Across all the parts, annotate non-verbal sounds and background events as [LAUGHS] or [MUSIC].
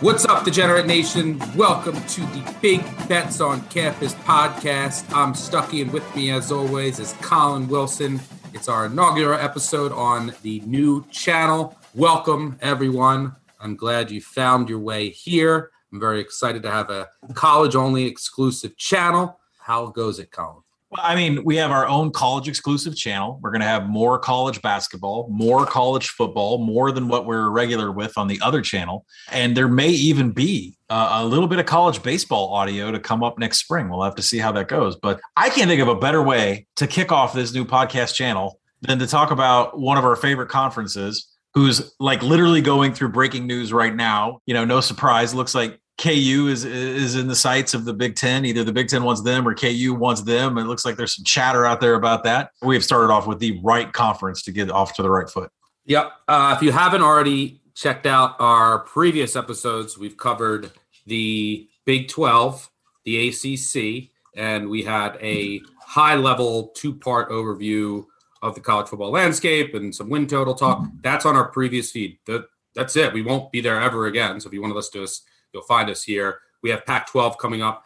What's up, Degenerate Nation? Welcome to the Big Bets on Campus podcast. I'm Stuckey, and with me, as always, is Collin Wilson. It's our inaugural episode on the new channel. Welcome, everyone. I'm glad you found your way here. I'm very excited to have a college only exclusive channel. How goes it, Collin? Well, I mean, we have our own college exclusive channel. We're going to have more college basketball, more college football, more than what we're regular with on the other channel. And there may even be uh, a little bit of college baseball audio to come up next spring. We'll have to see how that goes. But I can't think of a better way to kick off this new podcast channel than to talk about one of our favorite conferences who's like literally going through breaking news right now. You know, no surprise, looks like KU is is in the sights of the Big Ten. Either the Big Ten wants them or KU wants them. It looks like there's some chatter out there about that. We have started off with the right conference to get off to the right foot. Yep. Uh, if you haven't already checked out our previous episodes, we've covered the Big 12, the ACC, and we had a high level two part overview of the college football landscape and some win total talk. That's on our previous feed. That, that's it. We won't be there ever again. So if you want to listen to us, you'll find us here. We have Pac 12 coming up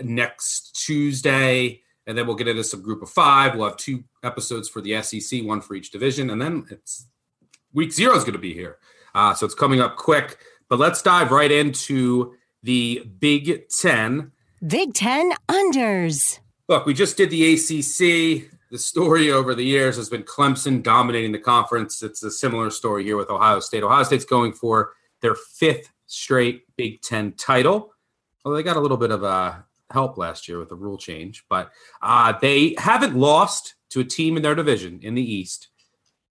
next Tuesday. And then we'll get into some group of five. We'll have two episodes for the SEC, one for each division. And then it's week zero is going to be here. Uh, so it's coming up quick. But let's dive right into the Big Ten. Big Ten unders. Look, we just did the ACC. The story over the years has been Clemson dominating the conference. It's a similar story here with Ohio State. Ohio State's going for their fifth straight Big Ten title. Well, they got a little bit of a help last year with the rule change, but uh, they haven't lost to a team in their division in the East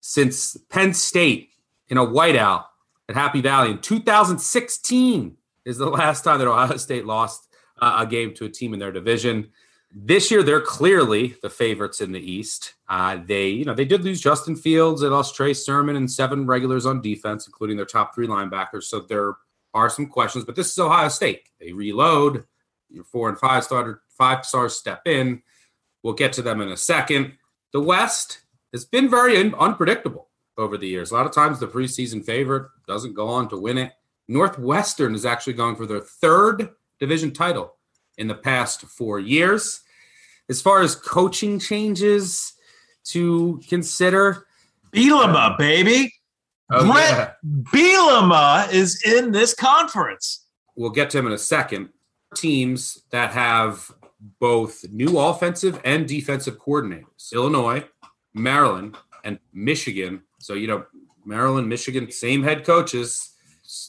since Penn State in a whiteout at Happy Valley in 2016 is the last time that Ohio State lost uh, a game to a team in their division. This year, they're clearly the favorites in the East. Uh, they, you know, they did lose Justin Fields. They lost Trey Sermon and seven regulars on defense, including their top three linebackers. So there are some questions, but this is Ohio State. They reload. Your four and five starter, five stars step in. We'll get to them in a second. The West has been very un- unpredictable over the years. A lot of times, the preseason favorite doesn't go on to win it. Northwestern is actually going for their third division title in the past four years. As far as coaching changes to consider, Bielema, baby. Oh, Brett Bielema is in this conference. we'll get to him in a second. Teams that have both new offensive and defensive coordinators Illinois, Maryland, and Michigan. So, you know, Maryland, Michigan, same head coaches,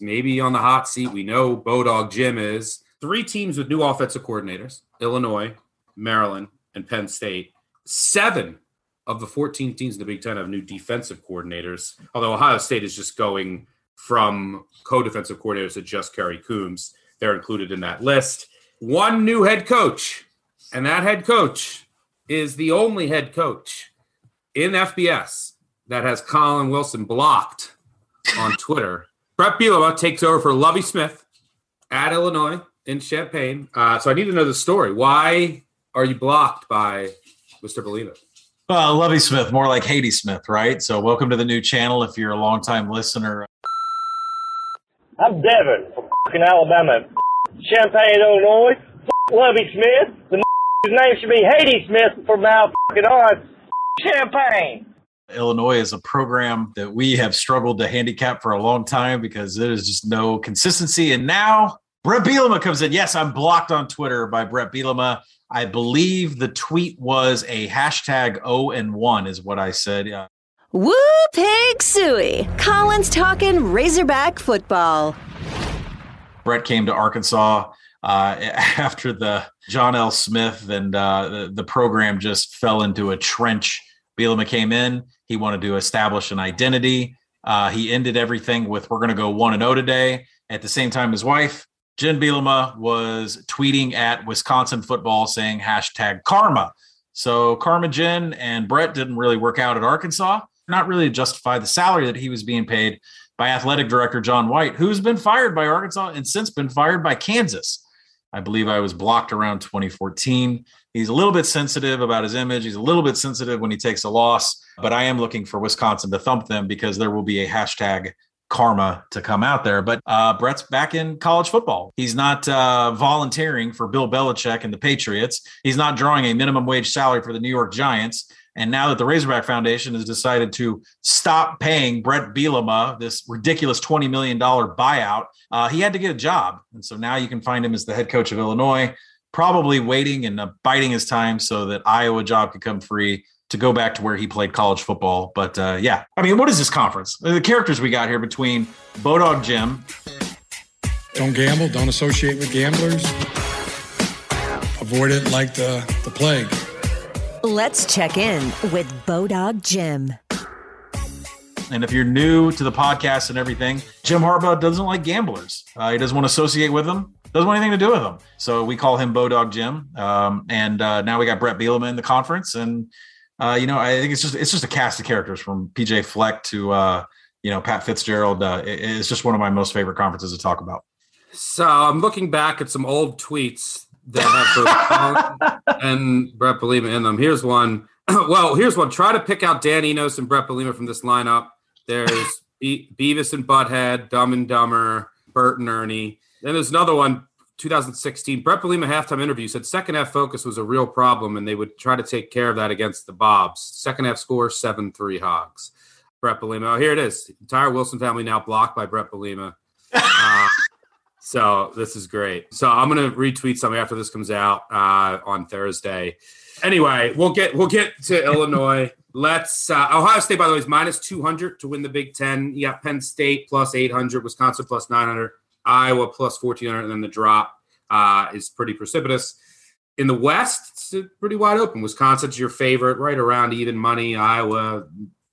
maybe on the hot seat. We know Bodog Jim is. Three teams with new offensive coordinators Illinois, Maryland, and Penn State. Seven of the 14 teams in the Big Ten have new defensive coordinators. Although Ohio State is just going from co-defensive coordinators to just Kerry Coombs, they're included in that list. One new head coach, and that head coach is the only head coach in FBS that has Collin Wilson blocked on Twitter. Bret Bielema takes over for Lovie Smith at Illinois in Champaign. Uh, so I need to know the story. Why are you blocked by Mr. Bielema? Well, Lovie Smith, more like Haiti Smith, right? So, welcome to the new channel. If you're a longtime listener, I'm Devin from Alabama, Champaign, Illinois. Lovie Smith. The his name should be Haiti Smith from now fucking on. Champaign. Illinois is a program that we have struggled to handicap for a long time because there is just no consistency. And now Brett Bielema comes in. Yes, I'm blocked on Twitter by Brett Bielema. I believe the tweet was a hashtag O and one is what I said. Yeah. Woo pig suey. Collin's talking Razorback football. Brett came to Arkansas uh, [LAUGHS] after the John L. Smith and uh, the, the program just fell into a trench. Bielema came in. He wanted to establish an identity. Uh, he ended everything with "We're going to go one and zero today." At the same time, his wife Jen Bielema was tweeting at Wisconsin football saying hashtag karma. So Karma Jen and Brett didn't really work out at Arkansas, not really to justify the salary that he was being paid by athletic director John White, who's been fired by Arkansas and since been fired by Kansas. I believe I was blocked around 2014. He's a little bit sensitive about his image. He's a little bit sensitive when he takes a loss, but I am looking for Wisconsin to thump them because there will be a hashtag karma to come out there. But uh, Bret's back in college football. He's not uh, volunteering for Bill Belichick and the Patriots. He's not drawing a minimum wage salary for the New York Giants. And now that the Razorback Foundation has decided to stop paying Brett Bielema this ridiculous $20 million buyout, uh, he had to get a job. And so now you can find him as the head coach of Illinois, probably waiting and uh, biding his time so that Iowa job could come free to go back to where he played college football. But uh, yeah, I mean, what is this conference? The characters we got here between Bodog Jim. Don't gamble. Don't associate with gamblers. Avoid it like the, the plague. Let's check in with Bodog Jim. And if you're new to the podcast and everything, Jim Harbaugh doesn't like gamblers. Uh, he doesn't want to associate with them. Doesn't want anything to do with them. So we call him Bodog Jim. Um, and uh, now we got Brett Bielema in the conference, and uh, you know, I think it's just it's just a cast of characters from PJ Fleck to uh, you know Pat Fitzgerald. Uh, it, it's just one of my most favorite conferences to talk about. So I'm looking back at some old tweets that have both [LAUGHS] and Brett Bielema in them. Here's one. [CLEARS THROAT] well, here's one. Try to pick out Dan Enos and Brett Bielema from this lineup. There's [LAUGHS] Be- Beavis and Butthead, Dumb and Dumber, Bert and Ernie. Then there's another one. 2016, Brett Bielema halftime interview said second half focus was a real problem, and they would try to take care of that against the Bobs. Second half score seven three Hogs. Brett Bielema. Oh, here it is. Entire Wilson family now blocked by Brett Bielema. [LAUGHS] Uh, so this is great. So I'm gonna retweet something after this comes out uh, on Thursday. Anyway, we'll get we'll get to [LAUGHS] Illinois. Let's uh, Ohio State, by the way, is minus 200 to win the Big Ten. You got Penn State plus 800, Wisconsin plus 900. Iowa plus 1400, and then the drop uh, is pretty precipitous. In the West, it's pretty wide open. Wisconsin's your favorite, right around even money. Iowa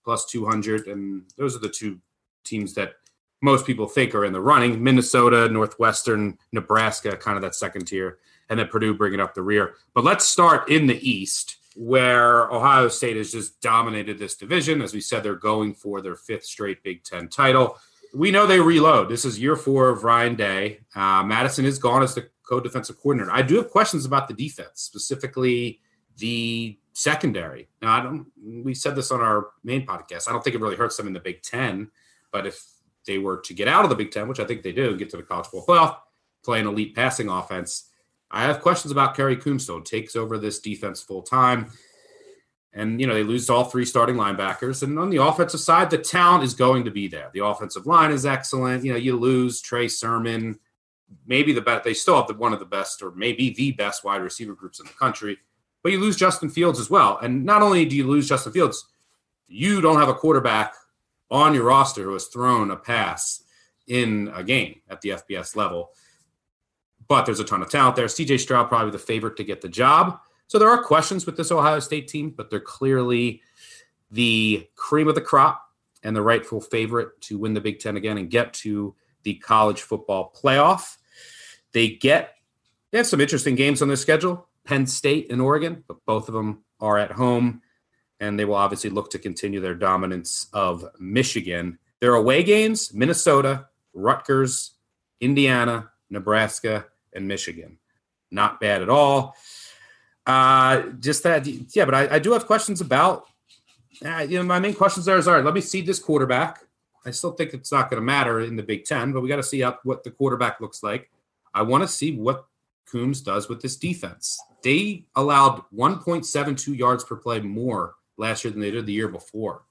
plus 200, and those are the two teams that most people think are in the running. Minnesota, Northwestern, Nebraska, kind of that second tier, and then Purdue bringing up the rear. But let's start in the East, where Ohio State has just dominated this division. As we said, they're going for their fifth straight Big Ten title we know they reload. This is year four of Ryan Day. Uh, Mattison is gone as the co-defensive coordinator. I do have questions about the defense, specifically the secondary. Now, I don't. We said this on our main podcast. I don't think it really hurts them in the Big Ten, but if they were to get out of the Big Ten, which I think they do, get to the college football playoff, play an elite passing offense, I have questions about Kerry Coonstone takes over this defense full time. And, you know, they lose all three starting linebackers. And on the offensive side, the talent is going to be there. The offensive line is excellent. You know, you lose Trey Sermon, maybe the best, they still have the, one of the best or maybe the best wide receiver groups in the country, but you lose Justin Fields as well. And not only do you lose Justin Fields, you don't have a quarterback on your roster who has thrown a pass in a game at the FBS level. But there's a ton of talent there. CJ Stroud probably the favorite to get the job. So there are questions with this Ohio State team, but they're clearly the cream of the crop and the rightful favorite to win the Big Ten again and get to the college football playoff. They get they have some interesting games on their schedule. Penn State and Oregon, but both of them are at home, and they will obviously look to continue their dominance of Michigan. Their away games: Minnesota, Rutgers, Indiana, Nebraska, and Michigan. Not bad at all. Uh, just that, yeah. But I, I do have questions about. Uh, you know, my main questions there is: All right, let me see this quarterback. I still think it's not going to matter in the Big Ten, but we got to see up what the quarterback looks like. I want to see what Coombs does with this defense. They allowed 1.72 yards per play more last year than they did the year before.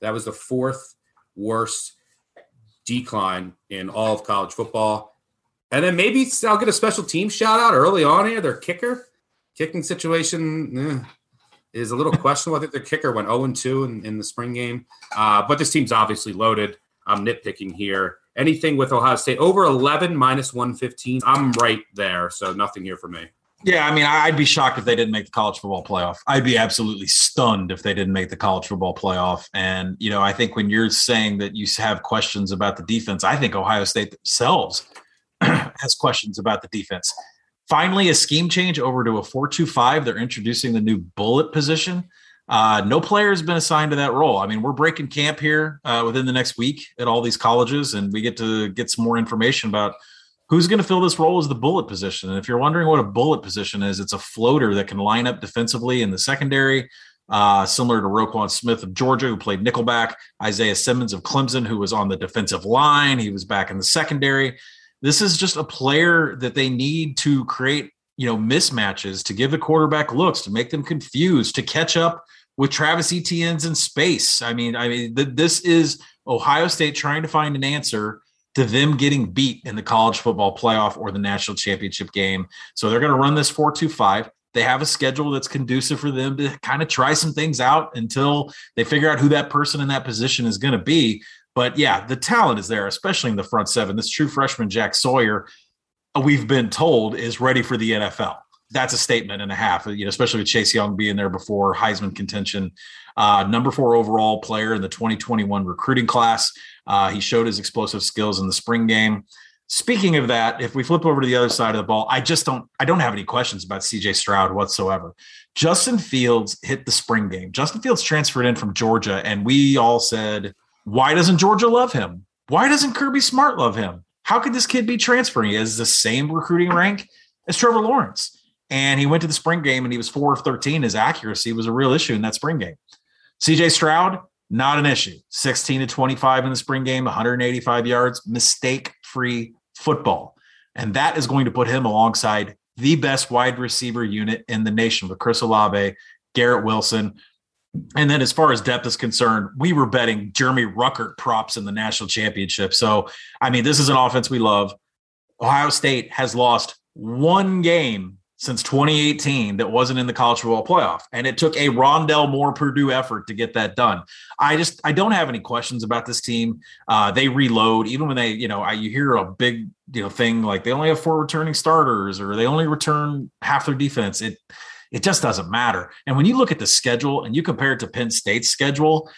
That was the fourth worst decline in all of college football. And then maybe I'll get a special team shout out early on here. Their kicker, kicking situation eh, is a little [LAUGHS] questionable. I think their kicker went 0 2 in, in the spring game. Uh, but this team's obviously loaded. I'm nitpicking here. Anything with Ohio State over 11 minus 115, I'm right there. So nothing here for me. Yeah, I mean, I'd be shocked if they didn't make the college football playoff. I'd be absolutely stunned if they didn't make the college football playoff. And, you know, I think when you're saying that you have questions about the defense, I think Ohio State themselves [CLEARS THROAT] has questions about the defense. Finally, a scheme change over to a 4-2-5. They're introducing the new bullet position. Uh, no player has been assigned to that role. I mean, we're breaking camp here uh, within the next week at all these colleges, and we get to get some more information about who's going to fill this role as the bullet position. And if you're wondering what a bullet position is, it's a floater that can line up defensively in the secondary, uh, similar to Roquan Smith of Georgia, who played nickelback, Isaiah Simmons of Clemson, who was on the defensive line. He was back in the secondary. This is just a player that they need to create, you know, mismatches to give the quarterback looks, to make them confused, to catch up with Travis Etienne's in space. I mean, I mean, th- this is Ohio State trying to find an answer to them getting beat in the college football playoff or the national championship game. So they're going to run this 4-2-5. They have a schedule that's conducive for them to kind of try some things out until they figure out who that person in that position is going to be. But yeah, the talent is there, especially in the front seven. This true freshman, Jack Sawyer, uh, we've been told is ready for the NFL. That's a statement and a half, you know, especially with Chase Young being there before Heisman contention. Uh, number four overall player in the 2021 recruiting class. Uh, he showed his explosive skills in the spring game. Speaking of that, if we flip over to the other side of the ball, I just don't I don't have any questions about CJ Stroud whatsoever. Justin Fields hit the spring game. Justin Fields transferred in from Georgia, and we all said why doesn't Georgia love him? Why doesn't Kirby Smart love him? How could this kid be transferring? He has the same recruiting rank as Trevor Lawrence. And he went to the spring game and he was four of 13. His accuracy was a real issue in that spring game. CJ Stroud, not an issue. 16 to 25 in the spring game, 185 yards, mistake free football. And that is going to put him alongside the best wide receiver unit in the nation with Chris Olave, Garrett Wilson, and then as far as depth is concerned, we were betting Jeremy Ruckert props in the national championship. So, I mean, this is an offense we love. Ohio State has lost one game since 2018 that wasn't in the college football playoff. And it took a Rondale Moore Purdue effort to get that done. I just, I don't have any questions about this team. Uh, they reload, even when they, you know, I, you hear a big, you know, thing like they only have four returning starters or they only return half their defense. It, it just doesn't matter. And when you look at the schedule and you compare it to Penn State's schedule,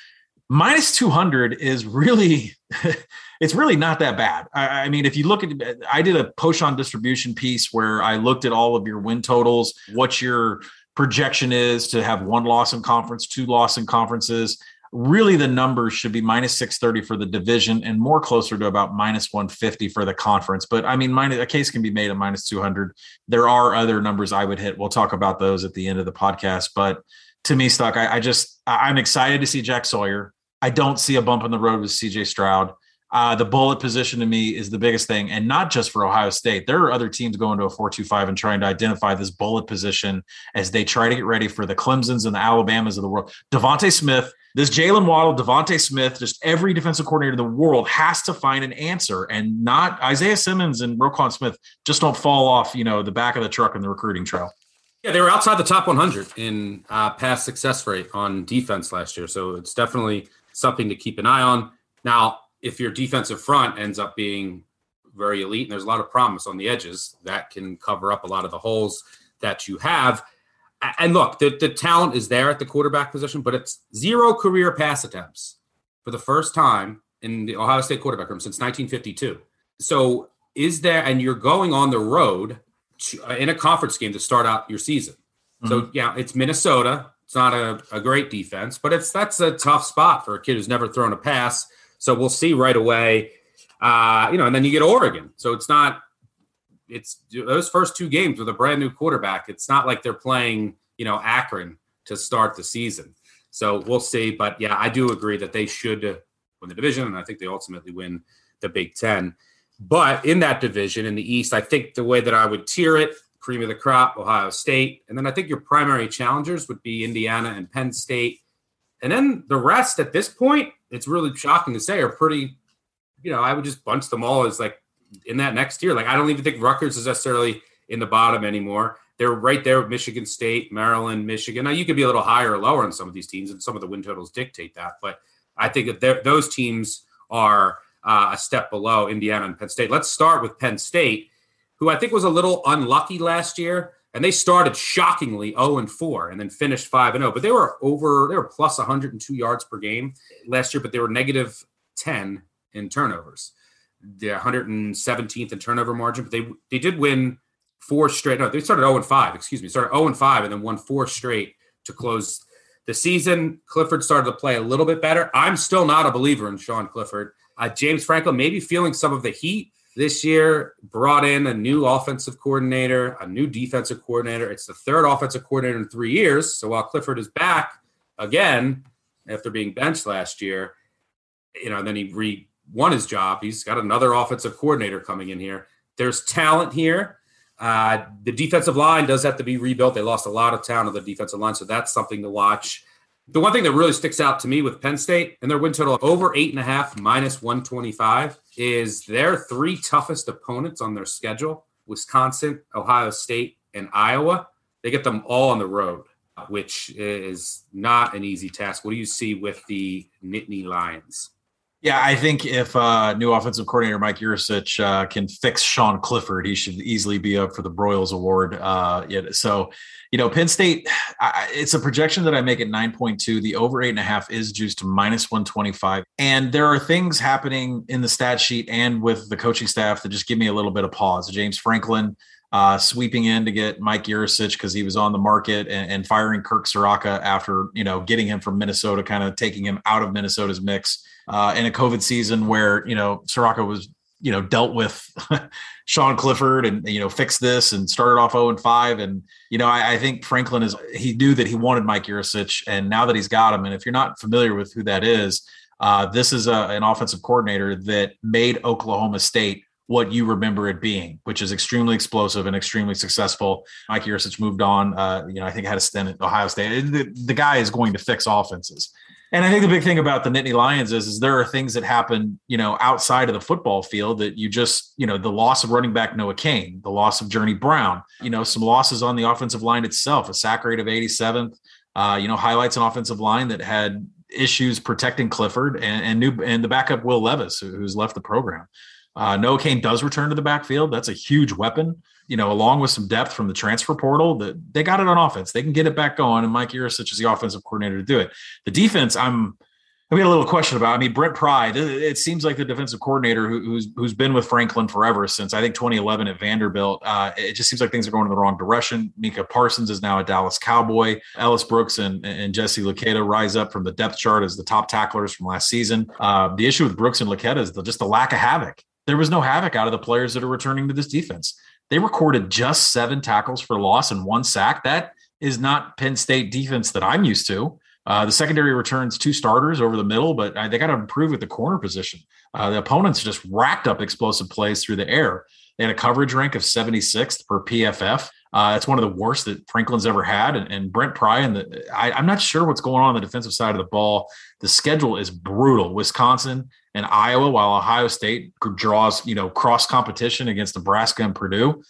minus 200 is really [LAUGHS] it's really not that bad I, I, mean if you look at i did a post on distribution piece where i looked at all of your win totals what your projection is to have one loss in conference two loss in conferences really the numbers should be minus 630 for the division and more closer to about minus 150 for the conference. But i mean minus, a case can be made at minus 200 there are other numbers i would hit. We'll talk about those at the end of the podcast. But to me stuck I, I just i'm excited to see jack sawyer. I don't see a bump in the road with cj stroud. Uh, the bullet position to me is the biggest thing, and not just for Ohio State. There are other teams going to a four-two-five and trying to identify this bullet position as they try to get ready for the Clemson's and the Alabamas of the world. DeVonta Smith, this Jaylen Waddle, DeVonta Smith, just every defensive coordinator in the world has to find an answer, and not Isaiah Simmons and Roquan Smith just don't fall off, you know, the back of the truck in the recruiting trail. Yeah, they were outside the top 100 in uh, pass success rate on defense last year, so it's definitely something to keep an eye on. Now, if your defensive front ends up being very elite and there's a lot of promise on the edges, that can cover up a lot of the holes that you have. And look, the, the talent is there at the quarterback position, but it's zero career pass attempts for the first time in the Ohio State quarterback room since 1952. So is there, and you're going on the road to, uh, in a conference game to start out your season. Mm-hmm. So yeah, it's Minnesota. It's not a, a great defense, but it's that's a tough spot for a kid who's never thrown a pass. So we'll see right away. Uh, you know, and then you get Oregon. So it's not it's those first two games with a brand new quarterback. It's not like they're playing, you know, Akron to start the season. So we'll see. But yeah, I do agree that they should win the division, and I think they ultimately win the Big Ten. But in that division in the East, I think the way that I would tier it, cream of the crop, Ohio State, and then I think your primary challengers would be Indiana and Penn State, and then the rest at this point, it's really shocking to say, are pretty. You know, I would just bunch them all as like in that next year. Like I don't even think Rutgers is necessarily in the bottom anymore. They're right there with Michigan State, Maryland, Michigan. Now you could be a little higher or lower on some of these teams, and some of the win totals dictate that. But I think that those teams are uh, a step below Indiana and Penn State. Let's start with Penn State, who I think was a little unlucky last year. And they started shockingly 0 and 4 and then finished 5 and 0. But they were over, they were plus 102 yards per game last year, but they were negative 10 in turnovers the 117th in turnover margin, but they they did win four straight. No, they started 0 and 5. Excuse me, started 0 and 5 and then won four straight to close the season. Clifford started to play a little bit better. I'm still not a believer in Sean Clifford. Uh, James Franklin maybe feeling some of the heat this year. Brought in a new offensive coordinator, a new defensive coordinator. It's the third offensive coordinator in three years. So while Clifford is back again after being benched last year, you know, then he re won his job. He's got another offensive coordinator coming in here. There's talent here. Uh, the defensive line does have to be rebuilt. They lost a lot of talent on the defensive line, so that's something to watch. The one thing that really sticks out to me with Penn State and their win total over eight and a half minus 125 is their three toughest opponents on their schedule Wisconsin, Ohio State, and Iowa. They get them all on the road, which is not an easy task. What do you see with the Nittany Lions? Yeah, I think if uh, new offensive coordinator Mike Yurcich uh, can fix Sean Clifford, he should easily be up for the Broyles Award. Uh, so, you know, Penn State, I, it's a projection that I make at 9.2. The over eight and a half is juiced to minus 125. And there are things happening in the stat sheet and with the coaching staff that just give me a little bit of pause. James Franklin uh, sweeping in to get Mike Yurcich because he was on the market and, and firing Kirk Ciarrocca after, you know, getting him from Minnesota, kind of taking him out of Minnesota's mix uh, in a COVID season where you know Ciarrocca was you know dealt with [LAUGHS] Sean Clifford and you know fixed this and started off 0 and 5 and you know I, I, think Franklin is he knew that he wanted Mike Yurcich and now that he's got him and if you're not familiar with who that is uh, this is a, an offensive coordinator that made Oklahoma State what you remember it being, which is extremely explosive and extremely successful. Mike Yurcich moved on. Uh, you know, I think had a stint at Ohio State. The, the guy is going to fix offenses. And I think the big thing about the Nittany Lions is, is there are things that happen, you know, outside of the football field that you just, you know, the loss of running back Noah Cain, the loss of Journey Brown, you know, some losses on the offensive line itself, a sack rate of 87th, uh, you know, highlights an offensive line that had issues protecting Clifford and, and new and the backup Will Levis, who's left the program. Uh, Noah Cain does return to the backfield. That's a huge weapon you know, along with some depth from the transfer portal, that they got it on offense. They can get it back going, and Mike Yurcich is the offensive coordinator to do it. The defense, I'm I got a little question about. I mean, Brent Pry. It seems like the defensive coordinator who, who's who's been with Franklin forever since I think 2011 at Vanderbilt. Uh, it just seems like things are going in the wrong direction. Micah Parsons is now a Dallas Cowboy. Ellis Brooks and, and Jesse Luketa rise up from the depth chart as the top tacklers from last season. Uh, the issue with Brooks and Luketa is the, just the lack of havoc. There was no havoc out of the players that are returning to this defense. They recorded just seven tackles for loss and one sack. That is not Penn State defense that I'm used to. Uh, the secondary returns two starters over the middle, but uh, they got to improve at the corner position. Uh, the opponents just racked up explosive plays through the air. They had a coverage rank of 76th per PFF. Uh, that's one of the worst that Franklin's ever had. And, and Brent Pry, and the, I, I'm not sure what's going on on the defensive side of the ball. The schedule is brutal. Wisconsin and Iowa, while Ohio State draws, you know, cross competition against Nebraska and Purdue.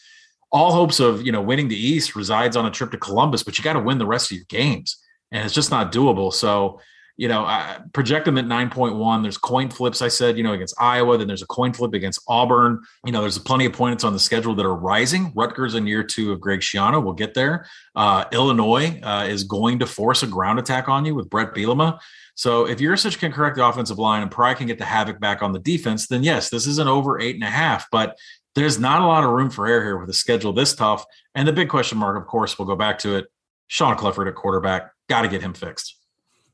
All hopes of, you know, winning the East resides on a trip to Columbus, but you got to win the rest of your games. And it's just not doable. So, you know, I project them at 9.1. There's coin flips, I said, you know, against Iowa. Then there's a coin flip against Auburn. You know, there's plenty of points on the schedule that are rising. Rutgers in year two of Greg Schiano will get there. Uh, Illinois uh, is going to force a ground attack on you with Brett Bielema. So if Yurcich can correct the offensive line and Pry can get the havoc back on the defense, then yes, this is an over eight and a half. But there's not a lot of room for error here with a schedule this tough. And the big question mark, of course, we'll go back to it. Sean Clifford at quarterback, got to get him fixed.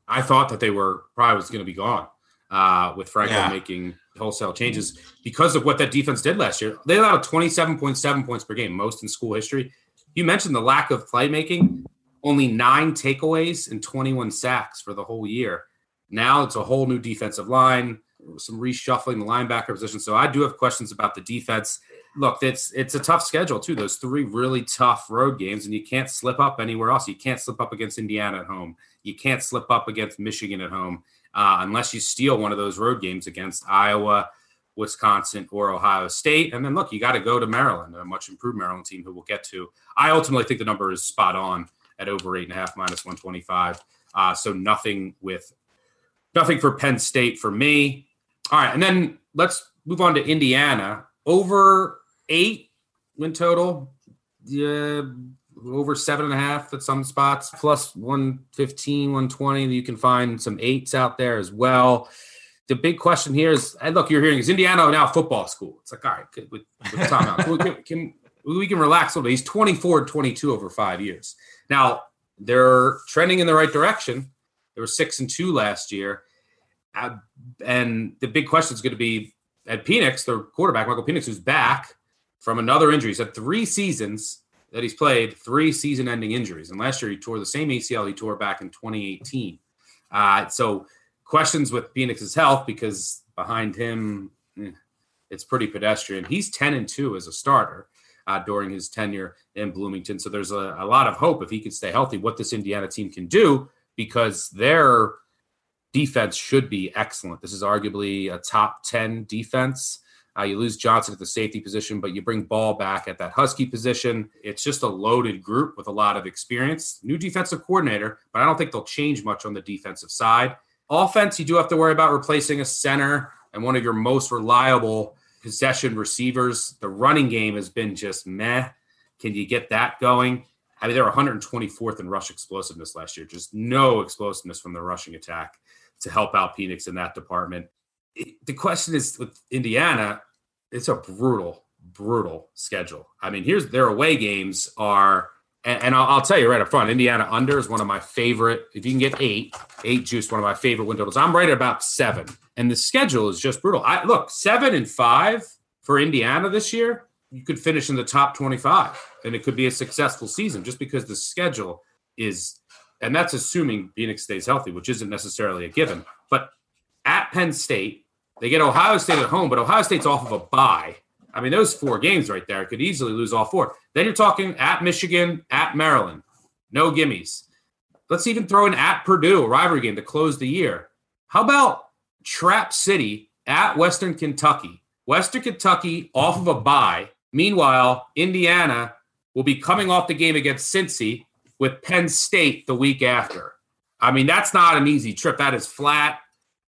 I thought that they were probably was going to be gone uh, with Franco yeah. making wholesale changes because of what that defense did last year. They allowed 27.7 points per game, most in school history. You mentioned the lack of playmaking, only nine takeaways and 21 sacks for the whole year. Now it's a whole new defensive line, some reshuffling the linebacker position. So I do have questions about the defense. Look, it's it's a tough schedule too. Those three really tough road games, and you can't slip up anywhere else. You can't slip up against Indiana at home. You can't slip up against Michigan at home uh, unless you steal one of those road games against Iowa, Wisconsin, or Ohio State. And then look, you got to go to Maryland, a much improved Maryland team who we'll get to. I ultimately think the number is spot on at over eight and a half minus 125. Uh, so nothing with nothing for Penn State for me. All right, and then let's move on to Indiana. Over eight win total. Yeah, over seven and a half at some spots, plus 115, 120. You can find some eights out there as well. The big question here is, and look, you're hearing is Indiana now football school? It's like, all right, with, with time out, can, can, we can relax a little bit. He's 24, 22 over five years. Now they're trending in the right direction. They were six and two last year, uh, and the big question is going to be at Penix, their quarterback Michael Penix, who's back from another injury. He's had three seasons that he's played three season ending injuries. And last year he tore the same ACL he tore back in 2018. Uh, so questions with Penix's health because behind him, eh, it's pretty pedestrian. He's 10 and 2 as a starter uh, during his tenure in Bloomington. So there's a, a lot of hope if he can stay healthy, what this Indiana team can do because their defense should be excellent. This is arguably a top 10 defense uh, you lose Johnson at the safety position, but you bring Ball back at that Husky position. It's just a loaded group with a lot of experience. New defensive coordinator, but I don't think they'll change much on the defensive side. Offense, you do have to worry about replacing a center and one of your most reliable possession receivers. The running game has been just meh. Can you get that going? I mean, they were 124th in rush explosiveness last year. Just no explosiveness from the rushing attack to help out Penix in that department the question is with Indiana, it's a brutal, brutal schedule. I mean, here's their away games are, and, and I'll, I'll, tell you right up front, Indiana under is one of my favorite. If you can get eight, eight juice, one of my favorite win totals. I'm right at about seven, and the schedule is just brutal. I look seven and five for Indiana this year. You could finish in the top 25, and it could be a successful season just because the schedule is, and that's assuming Penix stays healthy, which isn't necessarily a given. But at Penn State, they get Ohio State at home, but Ohio State's off of a bye. I mean, those four games right there could easily lose all four. Then you're talking at Michigan, at Maryland. No gimmies. Let's even throw in at Purdue, a rivalry game to close the year. How about Trap City at Western Kentucky? Western Kentucky off of a bye. Meanwhile, Indiana will be coming off the game against Cincy with Penn State the week after. I mean, that's not an easy trip. That is flat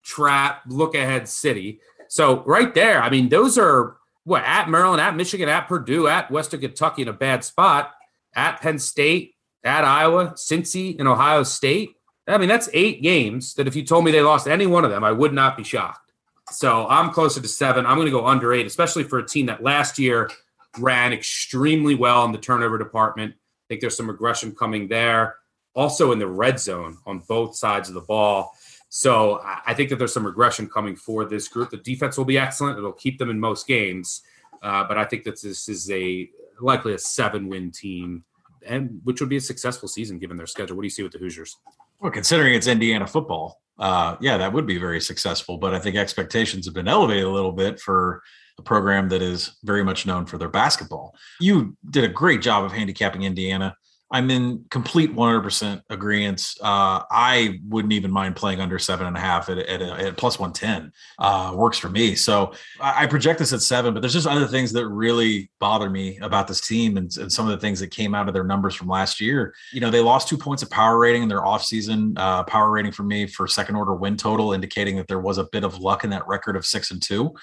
trap, look ahead city. So right there, I mean, those are what at Maryland, at Michigan, at Purdue, at Western Kentucky in a bad spot, at Penn State, at Iowa, Cincy, and Ohio State. I mean, that's eight games that if you told me they lost any one of them, I would not be shocked. So I'm closer to seven. I'm going to go under eight, especially for a team that last year ran extremely well in the turnover department. I think there's some regression coming there. Also in the red zone on both sides of the ball. So I think that there's some regression coming for this group. The defense will be excellent; it'll keep them in most games. Uh, but I think that this is a likely a seven-win team, and which would be a successful season given their schedule. What do you see with the Hoosiers? Well, considering it's Indiana football, uh, yeah, that would be very successful. But I think expectations have been elevated a little bit for a program that is very much known for their basketball. You did a great job of handicapping Indiana. I'm in complete 100% agreement. Uh, I wouldn't even mind playing under seven and a half at, at, at plus 110. Uh, works for me. So I, project this at seven, but there's just other things that really bother me about this team and, and, some of the things that came out of their numbers from last year. You know, they lost two points of power rating in their offseason uh, power rating for me for second order win total, indicating that there was a bit of luck in that record of six and two.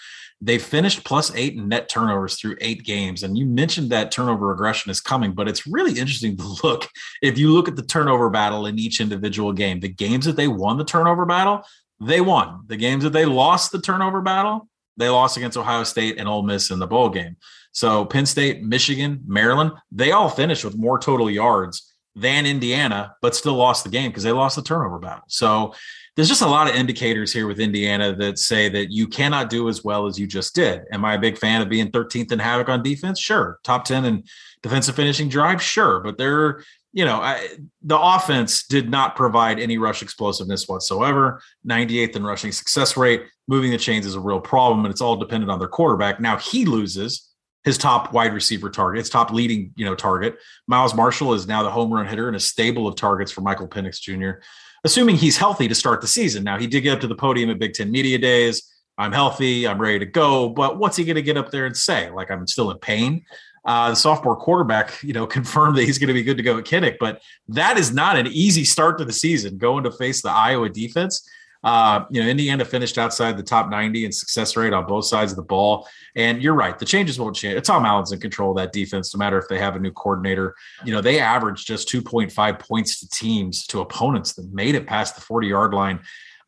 They finished plus eight in net turnovers through eight games. And you mentioned that turnover regression is coming, but it's really interesting to [LAUGHS] look. If you look at the turnover battle in each individual game, the games that they won the turnover battle, they won. The games that they lost the turnover battle, they lost against Ohio State and Ole Miss in the bowl game. So Penn State, Michigan, Maryland, they all finished with more total yards than Indiana, but still lost the game because they lost the turnover battle. So there's just a lot of indicators here with Indiana that say that you cannot do as well as you just did. Am I a big fan of being 13th in havoc on defense? Sure. Top 10 in defensive finishing drive? Sure. But they're, you know, I, the offense did not provide any rush explosiveness whatsoever. 98th in rushing success rate. Moving the chains is a real problem, and it's all dependent on their quarterback. Now he loses his top wide receiver target, his top leading, you know, target. Miles Marshall is now the home run hitter and a stable of targets for Michael Penix Jr assuming he's healthy to start the season. Now, he did get up to the podium at Big Ten Media Days. I'm healthy. I'm ready to go. But what's he going to get up there and say? Like, I'm still in pain. Uh, the sophomore quarterback, you know, [LAUGHS] confirmed that he's going to be good to go at Kinnick, but that is not an easy start to the season going to face the Iowa defense. Uh, you know, Indiana finished outside the top 90 in success rate on both sides of the ball. And you're right, the changes won't change. Tom Allen's in control of that defense, no matter if they have a new coordinator. You know, they averaged just 2.5 points to teams, to opponents that made it past the 40 yard line.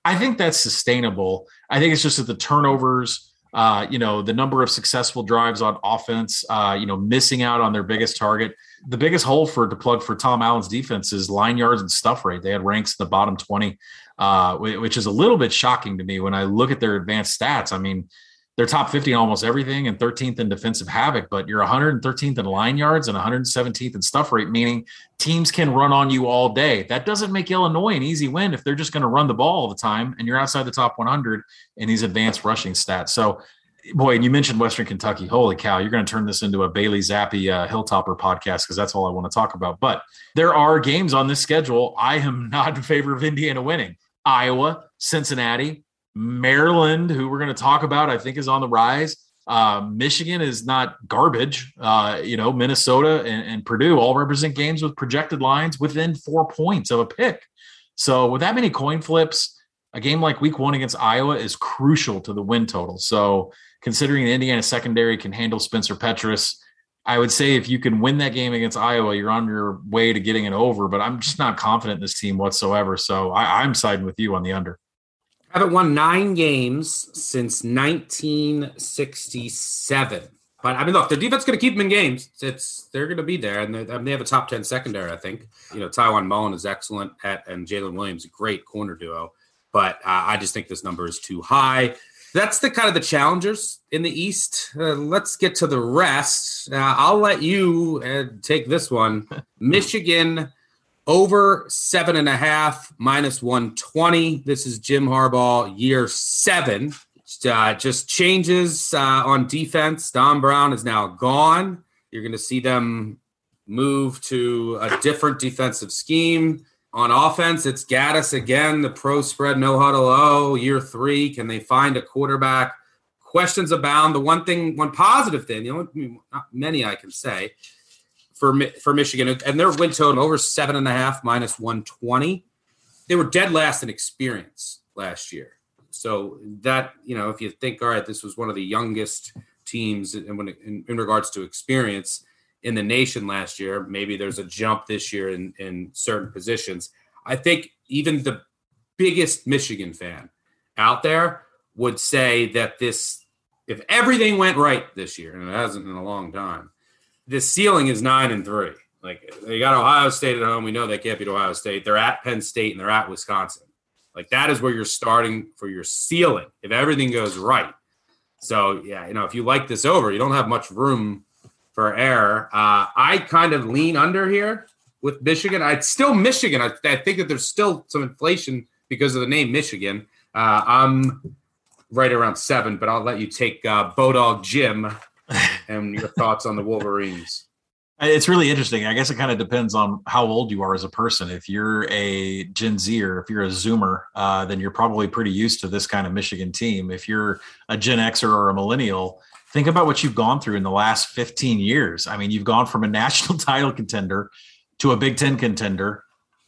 I think that's sustainable. I think it's just that the turnovers, uh, you know, the number of successful drives on offense, uh, you know, missing out on their biggest target. The biggest hole for to plug for Tom Allen's defense is line yards and stuff rate. They had ranks in the bottom 20 uh, which is a little bit shocking to me when I look at their advanced stats. I mean, they're top 50 in almost everything and 13th in defensive havoc, but you're 113th in line yards and 117th in stuff rate, meaning teams can run on you all day. That doesn't make Illinois an easy win if they're just going to run the ball all the time and you're outside the top 100 in these advanced rushing stats. So, boy, and you mentioned Western Kentucky. Holy cow, you're going to turn this into a Bailey Zappe uh, Hilltopper podcast because that's all I want to talk about. But there are games on this schedule. I am [LAUGHS] not in favor of Indiana winning. Iowa, Cincinnati, Maryland, who we're going to talk about, I think is on the rise. Uh, Michigan is not garbage. Uh, you know, Minnesota and, and, Purdue all represent games with projected lines within four points of a pick. So, with that many coin flips, a game like week one against Iowa is crucial to the win total. So, considering the Indiana secondary can handle Spencer Petras, I would say if you can win that game against Iowa, you're on your way to getting it over. But I'm just not confident in this team whatsoever. So I, I'm siding with you on the under. I haven't won nine games since 1967. But I mean, look, the defense going to keep them in games. It's they're going to be there, and I mean, they have a top ten secondary. I think you know Tiawan Mullen is excellent at, and Jaylin Williams, great corner duo. But uh, I just think this number is too high that's the kind of the challengers in the East. Uh, let's get to the rest. Uh, I'll let you uh, take this one. [LAUGHS] Michigan over seven and a half minus 120. This is Jim Harbaugh, year seven. Uh, just changes uh, on defense. Don Brown is now gone. You're going to see them move to a different defensive scheme. On offense, it's Gattis again, the pro spread no huddle. Oh, year three. Can they find a quarterback? Questions abound. The one thing, one positive thing, the only not many I can say for for Michigan, and their win total over seven and a half minus one twenty. They were dead last in experience last year. So that you know, if you think, all right, this was one of the youngest teams in, in, in regards to experience in the nation last year. Maybe there's a jump this year in, in certain positions. I think even the biggest Michigan fan out there would say that this, if everything went right this year, and it hasn't in a long time, this ceiling is nine and three. Like they got Ohio State at home. We know they can't beat Ohio State. They're at Penn State and they're at Wisconsin. Like that is where you're starting for your ceiling if everything goes right. So yeah, you know, if you like this over, you don't have much room for error. Uh, I kind of lean under here with Michigan. I'd still Michigan. I, I, think that there's still some inflation because of the name Michigan. Uh, I'm right around seven, but I'll let you take uh, Bodog Jim and your [LAUGHS] thoughts on the Wolverines. It's really interesting. I guess it kind of depends on how old you are as a person. If you're a Gen Z or if you're a Zoomer, uh, then you're probably pretty used to this kind of Michigan team. If you're a Gen Xer or a millennial, think about what you've gone through in the last 15 years. I mean, you've gone from a national [LAUGHS] title contender to a Big Ten contender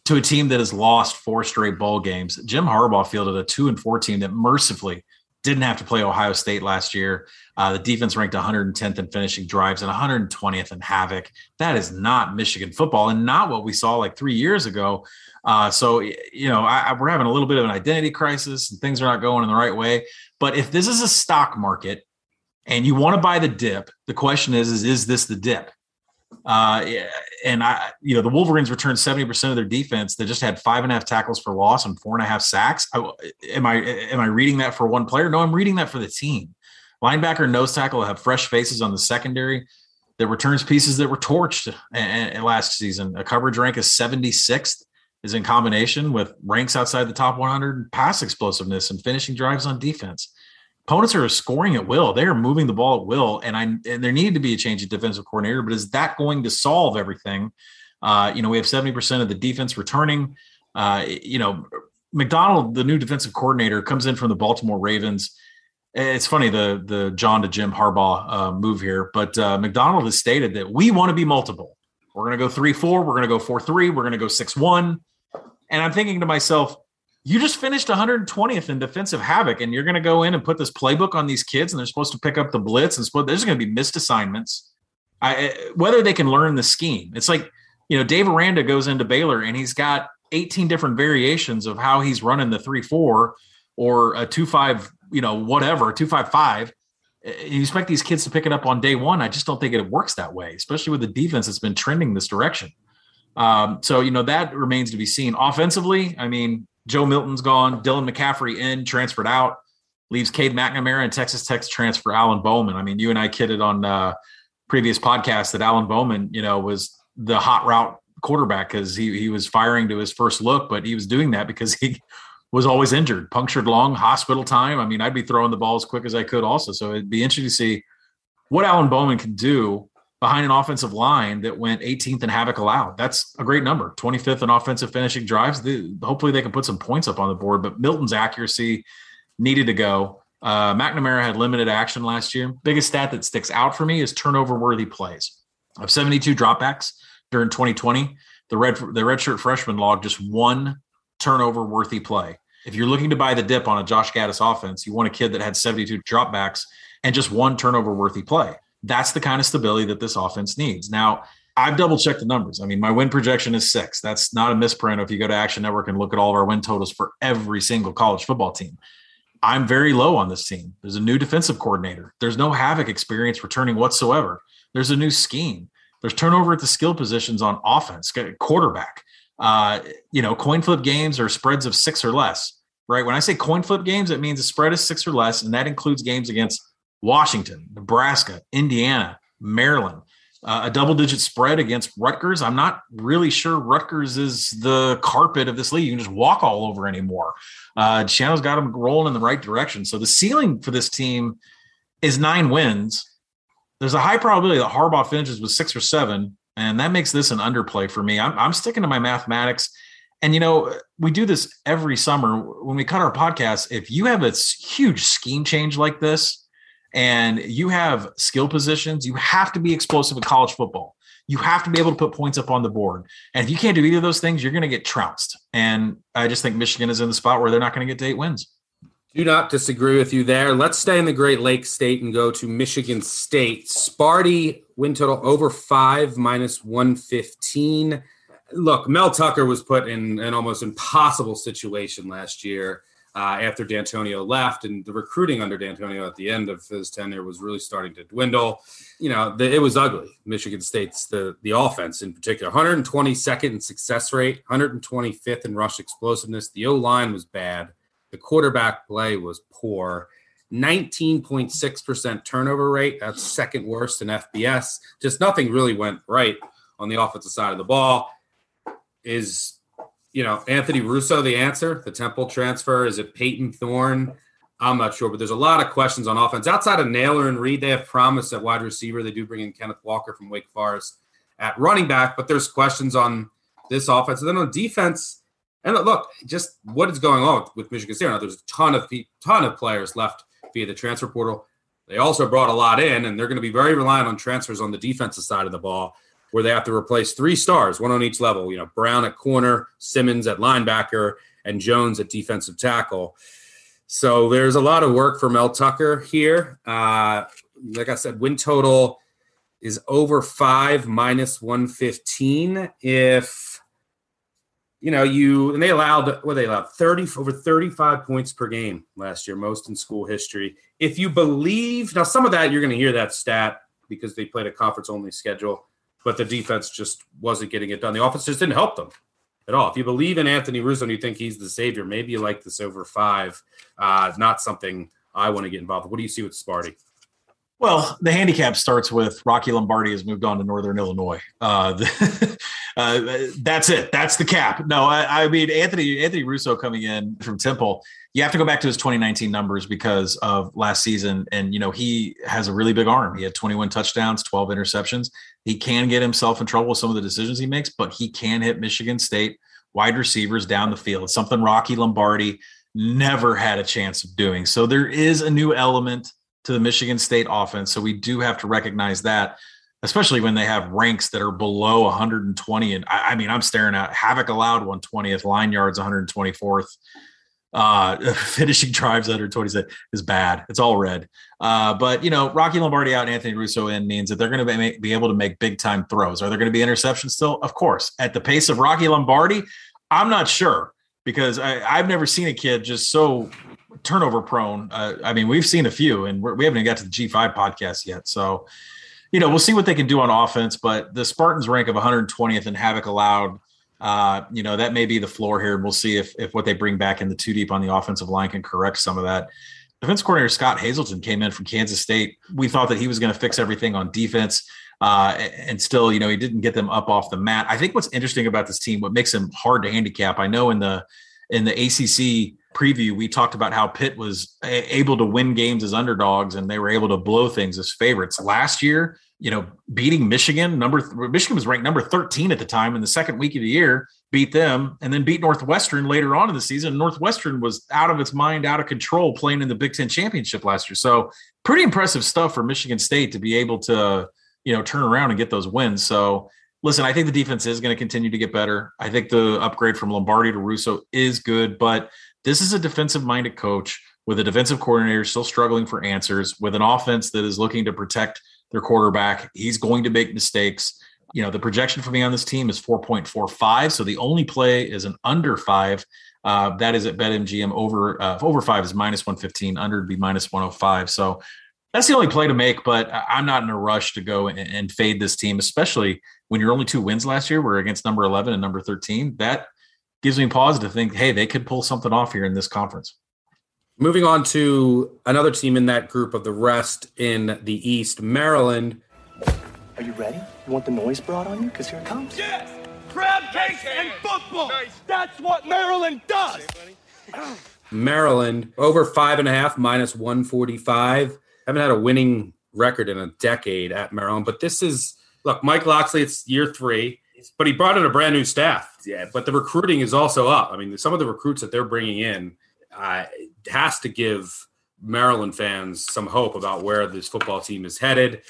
to a team that has lost four straight bowl games. Jim Harbaugh fielded a two and four team that mercifully didn't have to play Ohio State last year. Uh, the defense ranked 110th in finishing drives and 120th in havoc. That is not Michigan football and not what we saw like three years ago. Uh, so, you know, I, I, we're having a little bit of an identity crisis and things are not going in the right way. But if this is a stock market and you want to buy the dip, the question is, is, is this the dip? Uh, and I, you know, the Wolverines returned 70% of their defense. They just had five and a half tackles for loss and four and a half sacks. I, am I, am I reading that for one player? No, I'm reading that for the team. Linebacker, nose tackle have fresh faces on the secondary that returns pieces that were torched last season. A coverage rank is 76th is in combination with ranks outside the top 100 pass explosiveness and finishing drives on defense opponents are scoring at will. They are moving the ball at will, and I and there needed to be a change of defensive coordinator. But is that going to solve everything? Uh, you know, we have seventy percent of the defense returning. Uh, you know, Macdonald, the new defensive coordinator, comes in from the Baltimore Ravens. It's funny the the John to Jim Harbaugh uh, move here, but uh, Macdonald has stated that we want to be multiple. We're going to go three four. We're going to go four three. We're going to go six one. And I'm thinking to myself, you just finished 120th in defensive havoc, and you're going to go in and put this playbook on these kids, and they're supposed to pick up the blitz, and there's going to be missed assignments. I, whether they can learn the scheme, it's like you know Dave Aranda goes into Baylor, and he's got 18 different variations of how he's running the three four or a two five, you know, whatever two five five. You expect these kids to pick it up on day one. I just don't think it works that way, especially with the defense that's been trending this direction. Um, so you know that remains to be seen. Offensively, I mean, Joe Milton's gone. Dylan McCaffrey in, transferred out. Leaves Cade McNamara and Texas Tech's transfer Alan Bowman. I mean, you and I kidded on uh, previous podcast that Alan Bowman, you know, was the hot route quarterback because he he was firing to his first look, but he was doing that because [LAUGHS] he was always injured, punctured lung, hospital time. I mean, I'd be throwing the ball as quick as I could also. So it'd be interesting to see what Alan Bowman can do behind an offensive line that went 18th in havoc allowed. That's a great number. 25th in offensive finishing drives. hopefully they can put some points up on the board, but Milton's accuracy needed to go. Uh, McNamara had limited action last year. Biggest stat that sticks out for me is turnover worthy plays. Of 72 dropbacks during 2020, the red the redshirt freshman logged just one turnover worthy play. If you're looking to buy the dip on a Josh Gattis offense, you want a kid that had 72 dropbacks and just one turnover worthy play. That's the kind of stability that this offense needs. Now, I've double checked the numbers. I mean, my win projection is six. That's not a misprint. If you go to Action Network and look at all of our win totals for every single college football team, I'm very low on this team. There's a new defensive coordinator. There's no havoc experience returning whatsoever. There's a new scheme. There's turnover at the skill positions on offense, quarterback. Uh, you know, coin flip games or spreads of six or less. Right. When I say coin flip games, it means the spread is six or less, and that includes games against Washington, Nebraska, Indiana, Maryland. Uh, a double digit spread against Rutgers. I'm not really sure Rutgers is the carpet of this league. You can just walk all over anymore. Uh, Schiano's got them rolling in the right direction. So the ceiling for this team is nine wins. There's a high probability that Harbaugh finishes with six or seven, and that makes this an underplay for me. I'm, I'm sticking to my mathematics. And you know, we do this every summer when we cut our podcast. If you have a huge scheme change like this, and you have skill positions, you have to be explosive in college football. You have to be able to put points up on the board. And if you can't do either of those things, you're going to get trounced. And I just think Michigan is in the spot where they're not going to get to eight wins. Do not disagree with you there. Let's stay in the Great Lakes State and go to Michigan State. Sparty win total over five minus 115. Look, Mel Tucker was put in an almost impossible situation last year uh, after Dantonio left, and the recruiting under Dantonio at the end of his tenure was really starting to dwindle. You know, the, it was ugly. Michigan State's the the offense in particular, 122nd in success rate, 125th in rush explosiveness. The O line was bad. The quarterback play was poor. 19.6% turnover rate. That's second worst in FBS. Just nothing really went right on the offensive side of the ball. Is you know, Anthony Russo, the answer, the Temple transfer. Is it Payton Thorne? I'm not sure, but there's a lot of questions on offense. Outside of Nailor and Reed, they have promise at wide receiver. They do bring in Kenneth Walker from Wake Forest. at running back, but there's questions on this offense. And then on defense, and look, just what is going on with Michigan State? Now, there's a ton of ton of players left via the transfer portal. They also brought a lot in, and they're going to be very reliant on transfers on the defensive side of the ball, where they have to replace three stars, one on each level. You know, Brown at corner, Simmons at linebacker, and Jones at defensive tackle. So there's a lot of work for Mel Tucker here. Uh, like I said, win total is over five minus 115. If you know you and they allowed what they allowed 30 over 35 points per game last year, most in school history. If you believe now, some of that you're going to hear that stat because they played a conference only schedule, but the defense just wasn't getting it done. The offense just didn't help them at all. If you believe in Anthony Russo and you think he's the savior, maybe you like this over five. Uh, not something I want to get involved with. What do you see with Sparty? Well, the handicap starts with Rocky Lombardi has moved on to Northern Illinois. Uh, [LAUGHS] the, uh, that's it. That's the cap. No, I, I, mean Anthony Anthony Russo coming in from Temple. You have to go back to his 2019 numbers because of last season, and you know he has a really big arm. He had 21 touchdowns, 12 interceptions. He can get himself in trouble with some of the decisions he makes, but he can hit Michigan State wide receivers down the field. Something Rocky Lombardi never had a chance of doing. So there is a new element to the Michigan State offense. So we do have to recognize that, especially when they have ranks that are below 120. And I, I mean, I'm staring at Havoc allowed 120th, line yards 124th. Uh, [LAUGHS] finishing drives under 20 is bad. It's all red. Uh, but you know, Rocky Lombardi out and Anthony Russo in means that they're going to be, be able to make big time throws. Are there going to be interceptions still? Of course. At the pace of Rocky Lombardi, I'm not sure because I, have never seen a kid just so turnover prone. Uh, I mean, we've seen a few, and we're, we have not got to the G5 podcast yet. So, you know, we'll see what they can do on offense. But the Spartans rank of 120th and Havoc allowed. Uh, you know, that may be the floor here, and we'll see if if what they bring back in the two deep on the offensive line can correct some of that. Defense coordinator Scott Hazelton came in from Kansas State. We thought that he was going to fix everything on defense. Uh, and still, you know, he didn't get them up off the mat. I think what's interesting about this team, what makes him hard to handicap, I know in the in the ACC preview, we talked about how Pitt was able to win games as underdogs and they were able to blow things as favorites. Last year, you know, beating Michigan, number Michigan was ranked number 13 at the time in the second week of the year, beat them, and then beat Northwestern later on in the season. Northwestern was out of its mind, out of control, playing in the Big Ten championship last year. So pretty impressive stuff for Michigan State to be able to, you know, turn around and get those wins. So listen, I think the defense is going to continue to get better. I think the upgrade from Lombardi to Russo is good, but this is a defensive minded coach with a defensive coordinator still struggling for answers, with an offense that is looking to protect their quarterback. He's going to make mistakes. You know, the projection for me on this team is 4.45. So the only play is an under five. Uh, that is at BetMGM over uh, over five is minus 115, under would be minus 105. So that's the only play to make, but I'm not in a rush to go and, and fade this team, especially when your only two wins last year were against number 11 and number 13. That gives me pause to think, hey, they could pull something off here in this conference. Moving on to another team in that group of the rest in the East, Maryland. Are you ready? You want the noise brought on you? Because here it comes. Yes! Crab cakes and football! Nice. That's what Maryland does! Maryland over five and a half, minus 145. Haven't had a winning record in a decade at Maryland, but this is look, Mike Locksley, it's year three but he brought in a brand new staff. Yeah, but the recruiting is also up. I mean, some of the recruits that they're bringing in uh, has to give Maryland fans some hope about where this football team is headed.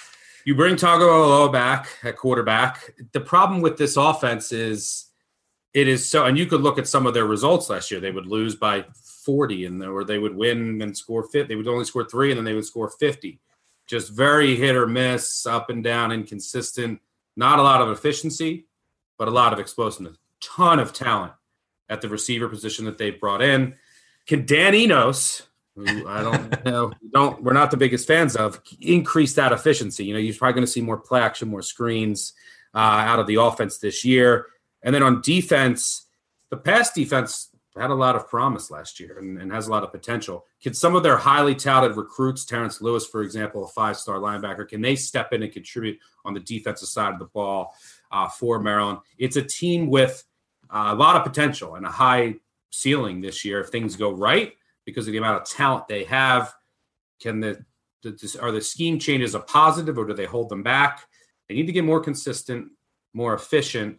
You bring Tagovailoa back at quarterback. The problem with this offense is it is so, and you could look at some of their results last year. They would lose by 40, and or they would win and score 50. They would only score three, and then they would score 50. Just very hit or miss, up and down, inconsistent. Not a lot of efficiency but a lot of explosiveness. Ton of talent at the receiver position that they've brought in. Can Dan Enos, who I don't [LAUGHS] know, don't we're not the biggest fans of, increase that efficiency? You know, you're probably going to see more play action, more screens uh, out of the offense this year. And then on defense, the pass defense had a lot of promise last year and, and, has a lot of potential. Can some of their highly touted recruits, Terrence Lewis, for example, a five star linebacker, can they step in and contribute on the defensive side of the ball? uh, for Maryland. It's a team with uh, a lot of potential and a high ceiling this year if things go right because of the amount of talent they have. Can the, the are the scheme changes a positive or do they hold them back? They need to get more consistent. more efficient.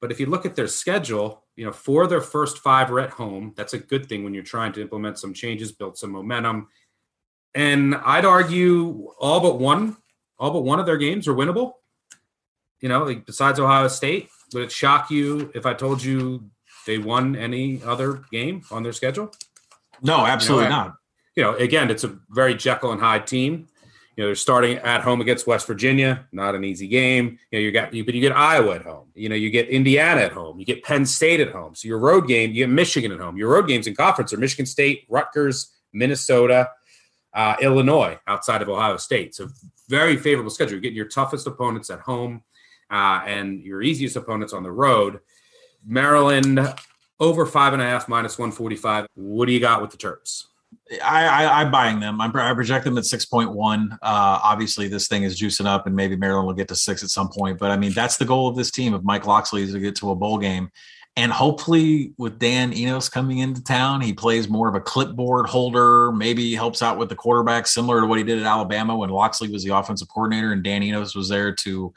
But if you look at their schedule, you know, four of their first five are at home. That's a good thing when you're trying to implement some changes, build some momentum. And I'd argue all but one, all but one of their games are winnable. You know, like besides Ohio State, would it shock you if I told you they won any other game on their schedule? No, absolutely you know, not. You know, again, it's a very Jekyll and Hyde team. You know, they're starting at home against West Virginia, not an easy game. You know, you got you, but you get Iowa at home. You know, you get Indiana at home. You get Penn State at home. So your road game, you get Michigan at home. Your road games in conference are Michigan State, Rutgers, Minnesota, uh, Illinois, outside of Ohio State. So very favorable schedule. You're getting your toughest opponents at home uh, and your easiest opponents on the road. Maryland over five and a half minus 145. What do you got with the Terps? I, I, am buying them. I'm, I project them at 6.1. Uh, obviously, this thing is juicing up, and maybe Maryland will get to six at some point. But I mean, that's the goal of this team of Mike Locksley is to get to a bowl game. And hopefully, with Dan Enos coming into town, he plays more of a clipboard holder, maybe helps out with the quarterback, similar to what he did at Alabama when Locksley was the offensive coordinator and Dan Enos was there to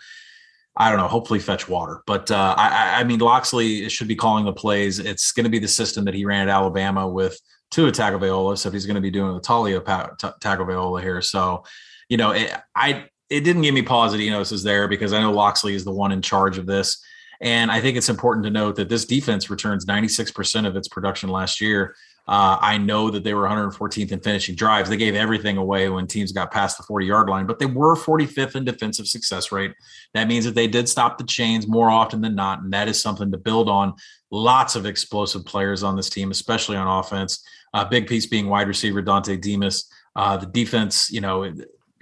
I don't know, hopefully fetch water. But uh, I, I, mean, Locksley should be calling the plays. It's going to be the system that he ran at Alabama with Tua Tagovailoa. So he's going to be doing the Taulia Tagovailoa here, so you know, it, I it didn't give me pause that Enos is there because I know Locksley is the one in charge of this. And I think it's important to note that this defense returns 96% of its production last year. Uh, I know that they were 114th in finishing drives. They gave everything away when teams got past the 40 yard line, but they were 45th in defensive success rate. That means that they did stop the chains more often than not. And that is something to build on. Lots of explosive players on this team, especially on offense. A uh, big piece being wide receiver Dontay Demus. Uh, the defense, you know,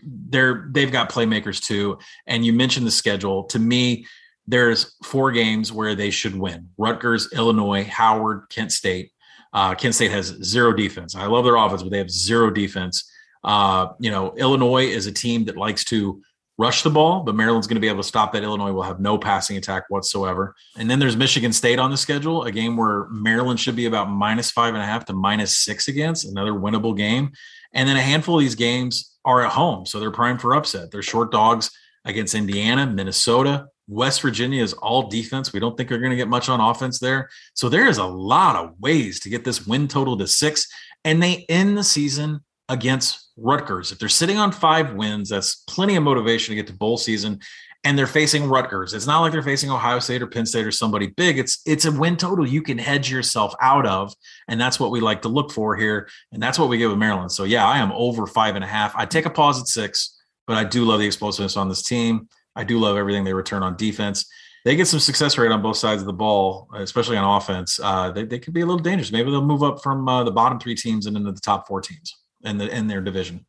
they're they've got playmakers too. And you mentioned the schedule. To me, there's four games where they should win: Rutgers, Illinois, Howard, Kent State. Uh, Kent State has zero defense. I love their offense, but they have zero defense. Uh, you know, Illinois is a team that likes to rush the ball, but Maryland's going to be able to stop that. Illinois will have no passing attack whatsoever. And then there's Michigan State on the schedule, a game where Maryland should be about minus five and a half to minus six against, another winnable game. And then a handful of these games are at home, so they're primed for upset. They're short dogs against Indiana, Minnesota, West Virginia is all defense. We don't think they're going to get much on offense there. So there is a lot of ways to get this win total to six. And they end the season against Rutgers. If they're sitting on five wins, that's plenty of motivation to get to bowl season. And they're facing Rutgers. It's not like they're facing Ohio State or Penn State or somebody big. It's it's a win total you can hedge yourself out of, and that's what we like to look for here. And that's what we get with Maryland. So yeah, I am over five and a half. I take a pause at six, but I do love the explosiveness on this team. I do love everything they return on defense. They get some success rate on both sides of the ball, especially on offense. Uh, they, they could be a little dangerous. Maybe they'll move up from uh, the bottom three teams and into the top four teams in the in their division.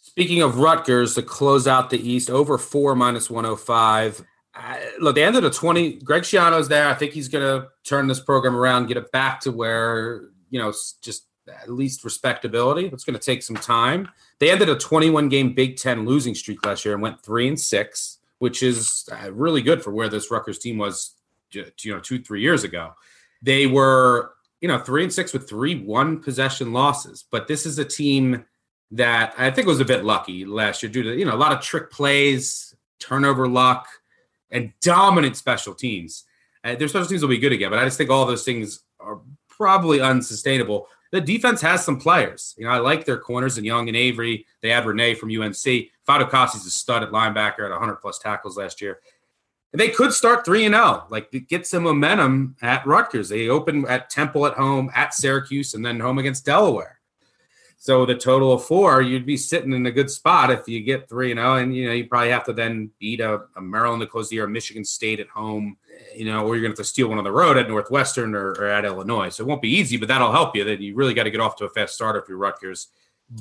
Speaking of Rutgers, to close out the East, over four minus 105. Uh, look, they ended a 20. Greg Schiano's there. I think he's going to turn this program around, get it back to where, you know, just at least respectability. It's going to take some time. They ended a 21 game Big Ten losing streak last year and went three and six which is uh, really good for where this Rutgers team was, you know, two three years ago. They were, you know, three and six with three one possession losses, but this is a team that I think was a bit lucky last year due to you know a lot of trick plays, turnover luck, and dominant special teams. Uh, their special teams will be good again, but I just think all those things are probably unsustainable. The defense has some players. You know, I like their corners and Young and Avery. They had Renee from UNC. Fatukasi's a stud at linebacker at 100 plus tackles last year. And they could start 3 and 0, like get some momentum at Rutgers. They open at Temple at home, at Syracuse, and then home against Delaware. So the total of four, you'd be sitting in a good spot if you get three and zero, and you know you probably have to then beat a, a Maryland to close the year, Michigan State at home, you know, or you're going to have to steal one on the road at Northwestern or, or, at Illinois. So it won't be easy, but that'll help you. That you really got to get off to a fast start if you're Rutgers.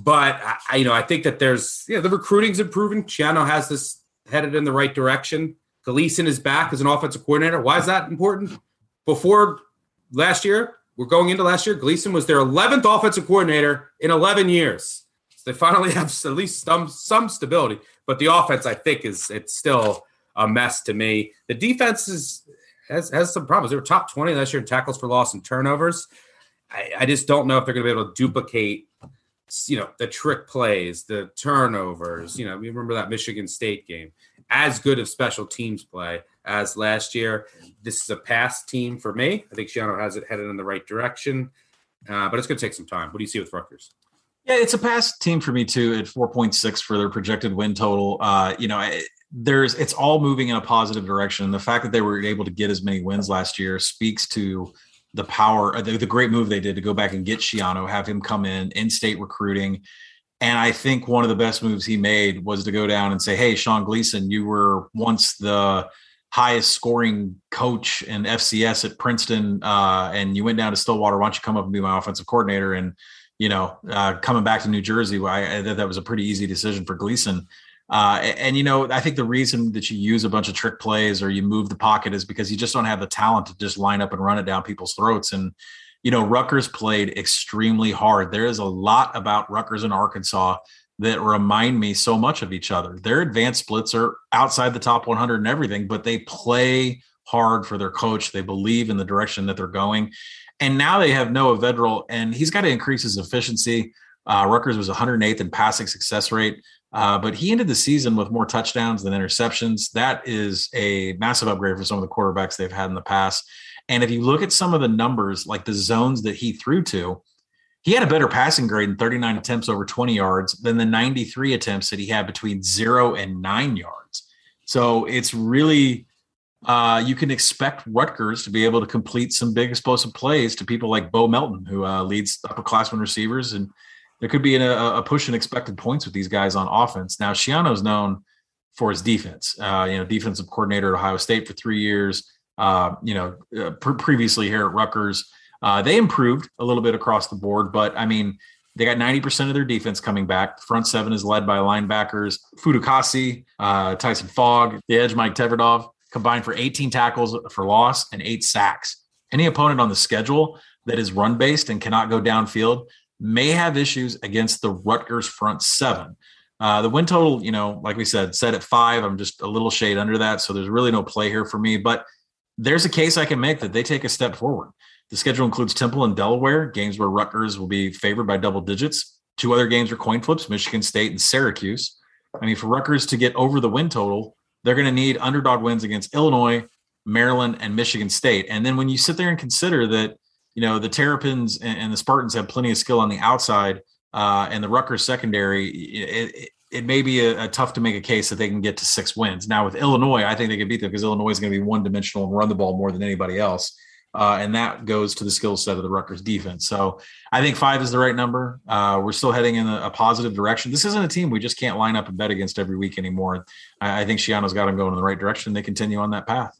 But I, you know, I think that there's, you know, the recruiting's improving. Schiano has this headed in the right direction. Gleeson is back as an offensive coordinator. Why is that important? Before last year, we're going into last year. Gleeson was their 11th offensive coordinator in 11 years. So they finally [LAUGHS] have at least some some stability. But the offense, I think, is it's still a mess to me. The defense is has has some problems. They were top 20 last year in tackles for loss and turnovers. I, I just don't know if they're going to be able to duplicate you know, the trick plays, the turnovers. You know, we remember that Michigan State game. As good of special teams play as last year. This is a past team for me. I think Schiano has it headed in the right direction, uh, but it's going to take some time. What do you see with Rutgers? Yeah, it's a past team for me too at 4.6 for their projected win total. Uh, you know, there's it's all moving in a positive direction. The fact that they were able to get as many wins last year speaks to the power, uh, the, the great move they did to go back and get Schiano, have him come in, in-state recruiting. And I think one of the best moves he made was to go down and say, "Hey, Sean Gleeson, you were once the highest scoring coach in FCS at Princeton, uh, and you went down to Stillwater. Why don't you come up and be my offensive coordinator?" And you know, uh, coming back to New Jersey, I, I, that was a pretty easy decision for Gleeson. Uh, and, and, you know, I think the reason that you use a bunch of trick plays or you move the pocket is because you just don't have the talent to just line up and run it down people's throats. And you know, Rutgers played extremely hard. There is a lot about Rutgers and Arkansas that remind me so much of each other. Their advanced splits are outside the top 100 and everything, but they play hard for their coach. They believe in the direction that they're going. And now they have Noah Vedral, and he's got to increase his efficiency. Uh, Rutgers was 108th in passing success rate, uh, but he ended the season with more touchdowns than interceptions. That is a massive upgrade for some of the quarterbacks they've had in the past. And if you look at some of the numbers, like the zones that he threw to, he had a better passing grade in 39 attempts over 20 yards than the 93 attempts that he had between zero and nine yards. So it's really uh, you can expect Rutgers to be able to complete some big explosive plays to people like Bo Melton, who uh, leads upperclassmen receivers, and there could be a, a, push in expected points with these guys on offense. Now, Schiano's known for his defense. Uh, you know, defensive coordinator at Ohio State for three years. Uh, you know, uh, pre- previously here at Rutgers, uh, they improved a little bit across the board, but I mean, they got 90% of their defense coming back. The front seven is led by linebackers Fatukasi, uh, Tyson Fogg, the edge Mike Tverdov combined for 18 tackles for loss and eight sacks. Any opponent on the schedule that is run based and cannot go downfield may have issues against the Rutgers front seven. Uh, the win total, you know, like we said, set at five. I'm just a little shade under that. So there's really no play here for me, but there's a case I can make that they take a step forward. The schedule includes Temple and Delaware, games where Rutgers will be favored by double digits. Two other games are coin flips, Michigan State and Syracuse. I mean, for Rutgers to get over the win total, they're going to need underdog wins against Illinois, Maryland, and Michigan State. And then when you sit there and consider that, you know, the Terrapins and, and the Spartans have plenty of skill on the outside, uh, and the Rutgers secondary, it, it, it may be a, a, tough to make a case that they can get to six wins. Now with Illinois, I think they can beat them because Illinois is going to be one dimensional and run the ball more than anybody else. Uh, and that goes to the skill set of the Rutgers defense. So I think five is the right number. Uh, we're still heading in a, a, positive direction. This isn't a team we just can't line up and bet against every week anymore. I, I think Schiano's got them going in the right direction. They continue on that path.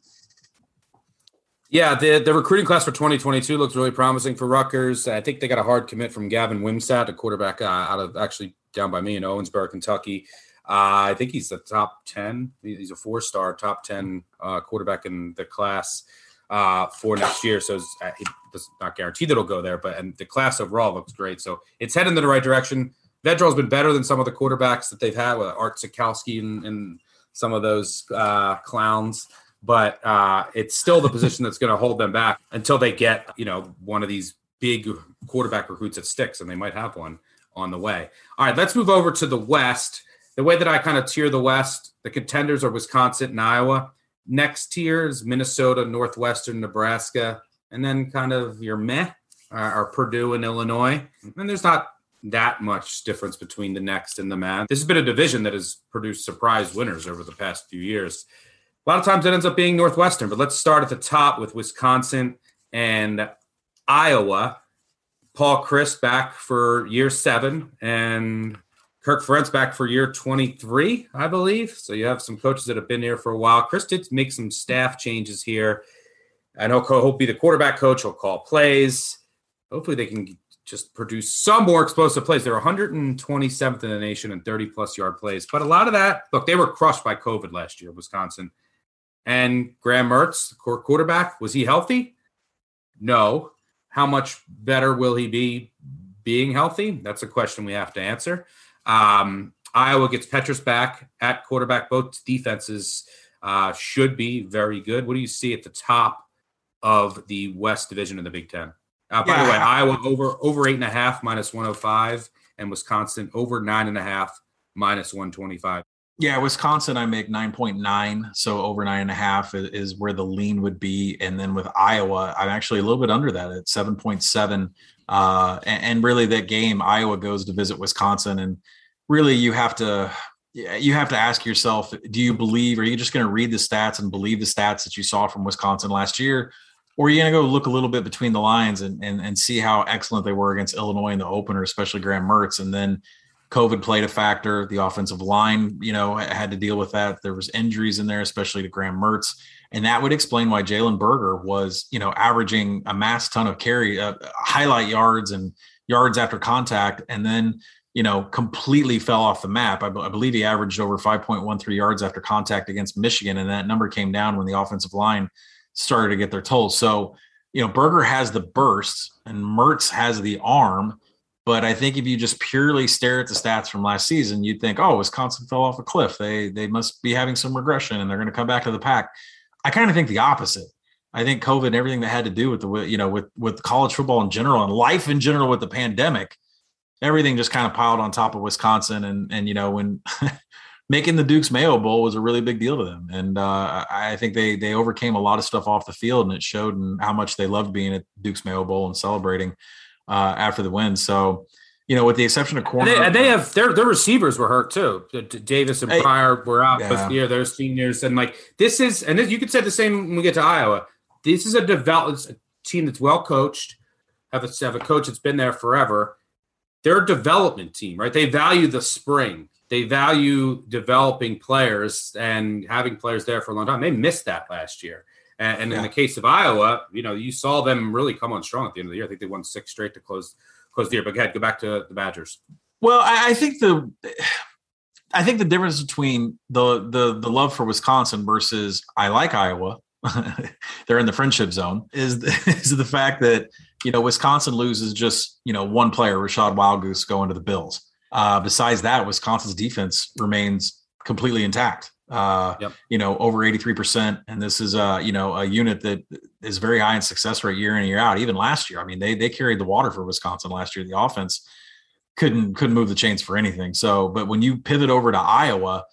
Yeah, the, the recruiting class for 2022 looks really promising for Rutgers. I think they got a hard commit from Gavin Wimsatt, a quarterback uh, out of actually down by me in Owensboro, Kentucky. Uh, I think he's the top 10. He's a four star, top 10 uh, quarterback in the class uh, for next year. So it's, uh, not guaranteed that it'll go there, but and the class overall looks great. So it's heading in the right direction. Vedral's been better than some of the quarterbacks that they've had with Art Sitkowski and, and some of those uh, clowns. But uh, it's still the position that's going to hold them back until they get, you know, one of these big quarterback recruits that sticks, and they might have one on the way. All right, let's move over to the West. The way that I kind of tier the West, the contenders are Wisconsin and Iowa. Next tier is Minnesota, Northwestern, Nebraska, and then kind of your meh are Purdue and Illinois. And there's not that much difference between the next and the man. This has been a division that has produced surprise winners over the past few years. A lot of times it ends up being Northwestern, but let's start at the top with Wisconsin and Iowa. Paul Chryst back for year seven, and Kirk Ferentz back for year 23, I believe. So you have some coaches that have been here for a while. Chryst did make some staff changes here. I know he'll be the quarterback coach. He'll call plays. Hopefully they can just produce some more explosive plays. They're 127th in the nation in 30 plus yard plays. But a lot of that, look, they were crushed by COVID last year, Wisconsin. And Graham Mertz, the quarterback, was he healthy? No. How much better will he be being healthy? That's a question we have to answer. Um, Iowa gets Petras back at quarterback. Both defenses uh, should be very good. What do you see at the top of the West Division of the Big Ten? Uh, by yeah. the way, Iowa over over eight and a half minus one hundred oh five, and Wisconsin over nine and a half minus 125. Yeah, Wisconsin, I make 9.9. So over nine and a half is, where the lean would be. And then with Iowa, I'm actually a little bit under that at 7.7. Uh, and, and really, that game, Iowa goes to visit Wisconsin. And really, you have to. You have to ask yourself, do you believe, are you just going to read the stats and believe the stats that you saw from Wisconsin last year? Or are you going to go look a little bit between the lines and, and, and see how excellent they were against Illinois in the opener, especially Graham Mertz, and then COVID played a factor. The offensive line, you know, had to deal with that. There was injuries in there, especially to Graham Mertz, and that would explain why Jalen Berger was, you know, averaging a mass ton of carry, uh, highlight yards and yards after contact, and then you know completely fell off the map. I, b- I believe he averaged over 5.13 yards after contact against Michigan, and that number came down when the offensive line started to get their toll. So, you know, Berger has the burst, and Mertz has the arm but I think if you just purely stare at the stats from last season, you'd think, oh, Wisconsin fell off a cliff. They they must be having some regression and they're going to come back to the pack. I kind of think the opposite. I think COVID and everything that had to do with the you know with with college football in general and life in general with the pandemic, everything just kind of piled on top of Wisconsin and and you know when [LAUGHS] making the Duke's Mayo Bowl was a really big deal to them, and uh, I think they they overcame a lot of stuff off the field and it showed in how much they loved being at Duke's Mayo Bowl and celebrating uh, after the win. So, you know, with the exception of corner, and they, they, have their their receivers were hurt too. Davis and Pryor were out yeah. year. They're seniors, and like this is, and this, you could say the same when we get to Iowa. This is a develop a team that's well coached. Have a have a coach that's been there forever. They're a development team, right? They value the spring. They value developing players and having players there for a long time. They missed that last year. And, and yeah. in the case of Iowa, you know, you saw them really come on strong at the end of the year. I think they won six straight to close close the year. But go ahead, go back to the Badgers. Well, I, I think the I think the difference between the the the love for Wisconsin versus I like Iowa, [LAUGHS] they're in the friendship zone, is [LAUGHS] is the fact that you know Wisconsin loses just you know one player, Rachad Wildgoose, going to the Bills. Uh, besides that, Wisconsin's defense remains completely intact uh, yep. you know, over 83%. And this is, uh, you know, a unit that is very high in success rate year in and year out. Even last year, I mean, they, they carried the water for Wisconsin last year. The offense couldn't, couldn't move the chains for anything. So, but when you pivot over to Iowa,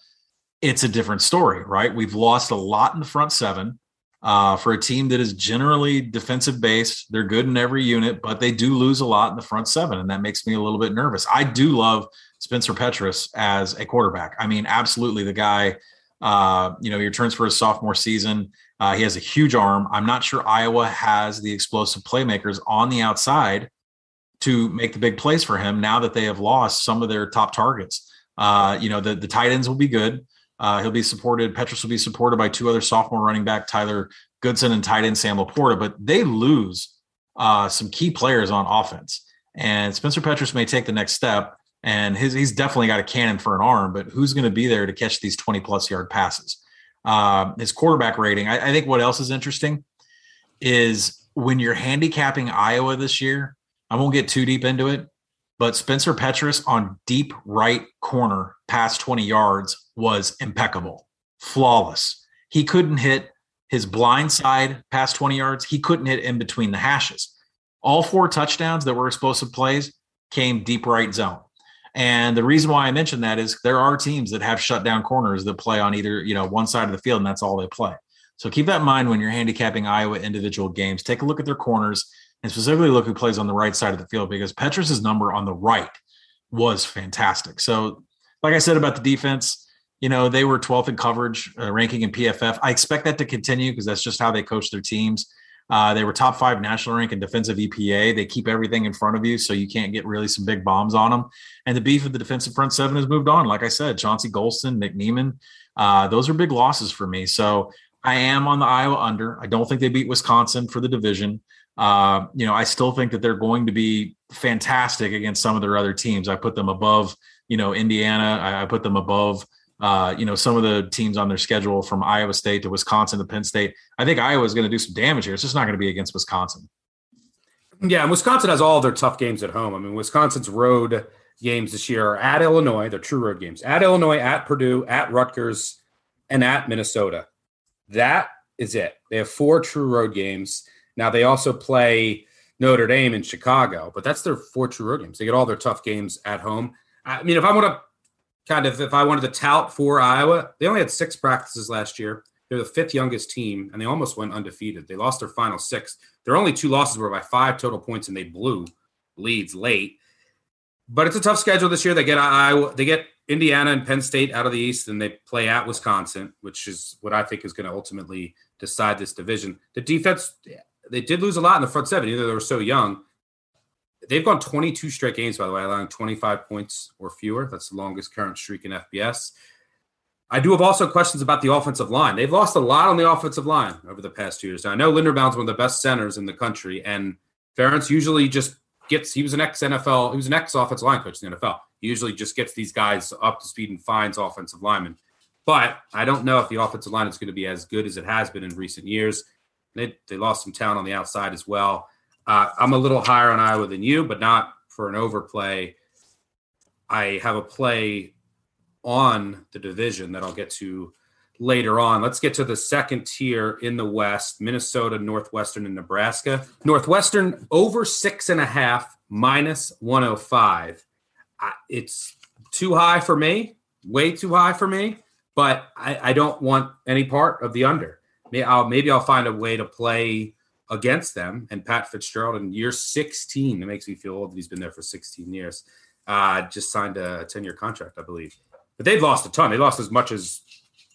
it's a different story, right? We've lost a lot in the front seven. Uh, for a team that is generally defensive based, they're good in every unit, but they do lose a lot in the front seven, and that makes me a little bit nervous. I do love Spencer Petras as a quarterback. I mean, absolutely, the guy uh, you know, he returns for his sophomore season. Uh, he has a huge arm. I'm not sure Iowa has the explosive playmakers on the outside to make the big plays for him now that they have lost some of their top targets. Uh, you know, the, the tight ends will be good. Uh, he'll be supported. Petras will be supported by two other sophomore running back, Tyler Goodson and tight end Sam LaPorta, but they lose uh, some key players on offense. And Spencer Petras may take the next step and his he's definitely got a cannon for an arm, but who's going to be there to catch these 20 plus yard passes? Uh, his quarterback rating. I, I think what else is interesting is when you're handicapping Iowa this year. I won't get too deep into it, but Spencer Petras on deep right corner past 20 yards was impeccable, flawless. He couldn't hit his blind side past 20 yards. He couldn't hit in between the hashes. All four touchdowns that were explosive plays came deep right zone. And the reason why I mention that is there are teams that have shut down corners that play on either, you know, one side of the field and that's all they play. So keep that in mind when you're handicapping Iowa individual games. Take a look at their corners and specifically look who plays on the right side of the field because Petras's number on the right was fantastic. So, like I said about the defense, you know, they were 12th in coverage uh, ranking in PFF. I expect that to continue because that's just how they coach their teams. Uh, they were top five national rank in defensive EPA. They keep everything in front of you, so you can't get really some big bombs on them. And the beef of the defensive front seven has moved on. Like I said, Chauncey Golston, Nick Niemann, uh, those are big losses for me. So I am on the Iowa under. I don't think they beat Wisconsin for the division. Uh, you know, I still think that they're going to be fantastic against some of their other teams. I put them above, you know, Indiana. I, I put them above uh, you know, some of the teams on their schedule from Iowa State to Wisconsin to Penn State. I think Iowa is going to do some damage here. It's just not going to be against Wisconsin. Yeah, and Wisconsin has all their tough games at home. I mean, Wisconsin's road games this year are at Illinois. They're true road games. At Illinois, at Purdue, at Rutgers, and at Minnesota. That is it. They have four true road games. Now they also play Notre Dame in Chicago, but that's their four true road games. They get all their tough games at home. I mean, if I want to kind of, if I wanted to tout for Iowa, they only had six practices last year. They're the fifth youngest team, and they almost went undefeated. They lost their final six. Their only two losses were by five total points, and they blew leads late. But it's a tough schedule this year. They get Iowa, they get Indiana and Penn State out of the East, and they play at Wisconsin, which is what I think is going to ultimately decide this division. The defense, they did lose a lot in the front seven, even though they were so young. They've gone 22 straight games, by the way, allowing 25 points or fewer. That's the longest current streak in FBS. I do have also questions about the offensive line. They've lost a lot on the offensive line over the past two years. Now, I know Linderbaum's one of the best centers in the country, and Ferentz usually just gets, he was an ex NFL, he was an ex offensive line coach in the NFL. He usually just gets these guys up to speed and finds offensive linemen. But I don't know if the offensive line is going to be as good as it has been in recent years. They, they lost some talent on the outside as well. Uh, I'm a little higher on Iowa than you, but not for an overplay. I have a play on the division that I'll get to later on. Let's get to the second tier in the West Minnesota, Northwestern, and Nebraska. Northwestern over six and a half, minus 105. It's too high for me, way too high for me, but I, I don't want any part of the under. Maybe I'll, maybe I'll find a way to play against them. And Pat Fitzgerald in year 16, it makes me feel old that he's been there for 16 years, uh, just signed a 10 year contract, I believe. But they've lost a ton. They lost as much as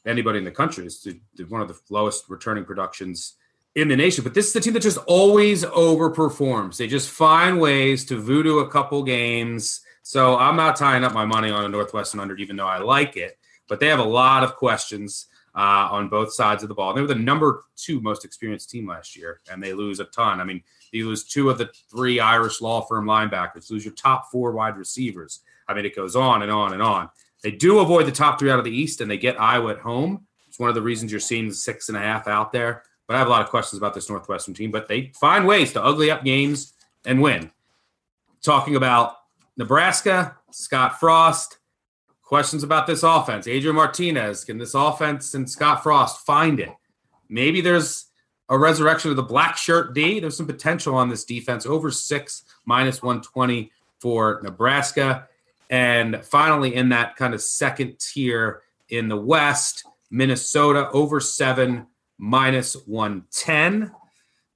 anybody in the country. It's one of the lowest returning productions in the nation. But this is the team that just always overperforms. They just find ways to voodoo a couple games. So I'm not tying up my money on a Northwestern under, even though I like it. But they have a lot of questions uh, on both sides of the ball. They were the number two most experienced team last year, and they lose a ton. I mean, you lose two of the three Irish law firm linebackers, lose your top four wide receivers. I mean, it goes on and on and on. They do avoid the top three out of the East, and they get Iowa at home. It's one of the reasons you're seeing six and a half out there. But I have a lot of questions about this Northwestern team, but they find ways to ugly up games and win. Talking about Nebraska, Scott Frost, Questions about this offense. Adrian Martinez, can this offense and Scott Frost find it? Maybe there's a resurrection of the black shirt D. There's some potential on this defense. Over six, minus 120 for Nebraska. And finally, in that kind of second tier in the West, Minnesota over seven, minus 110.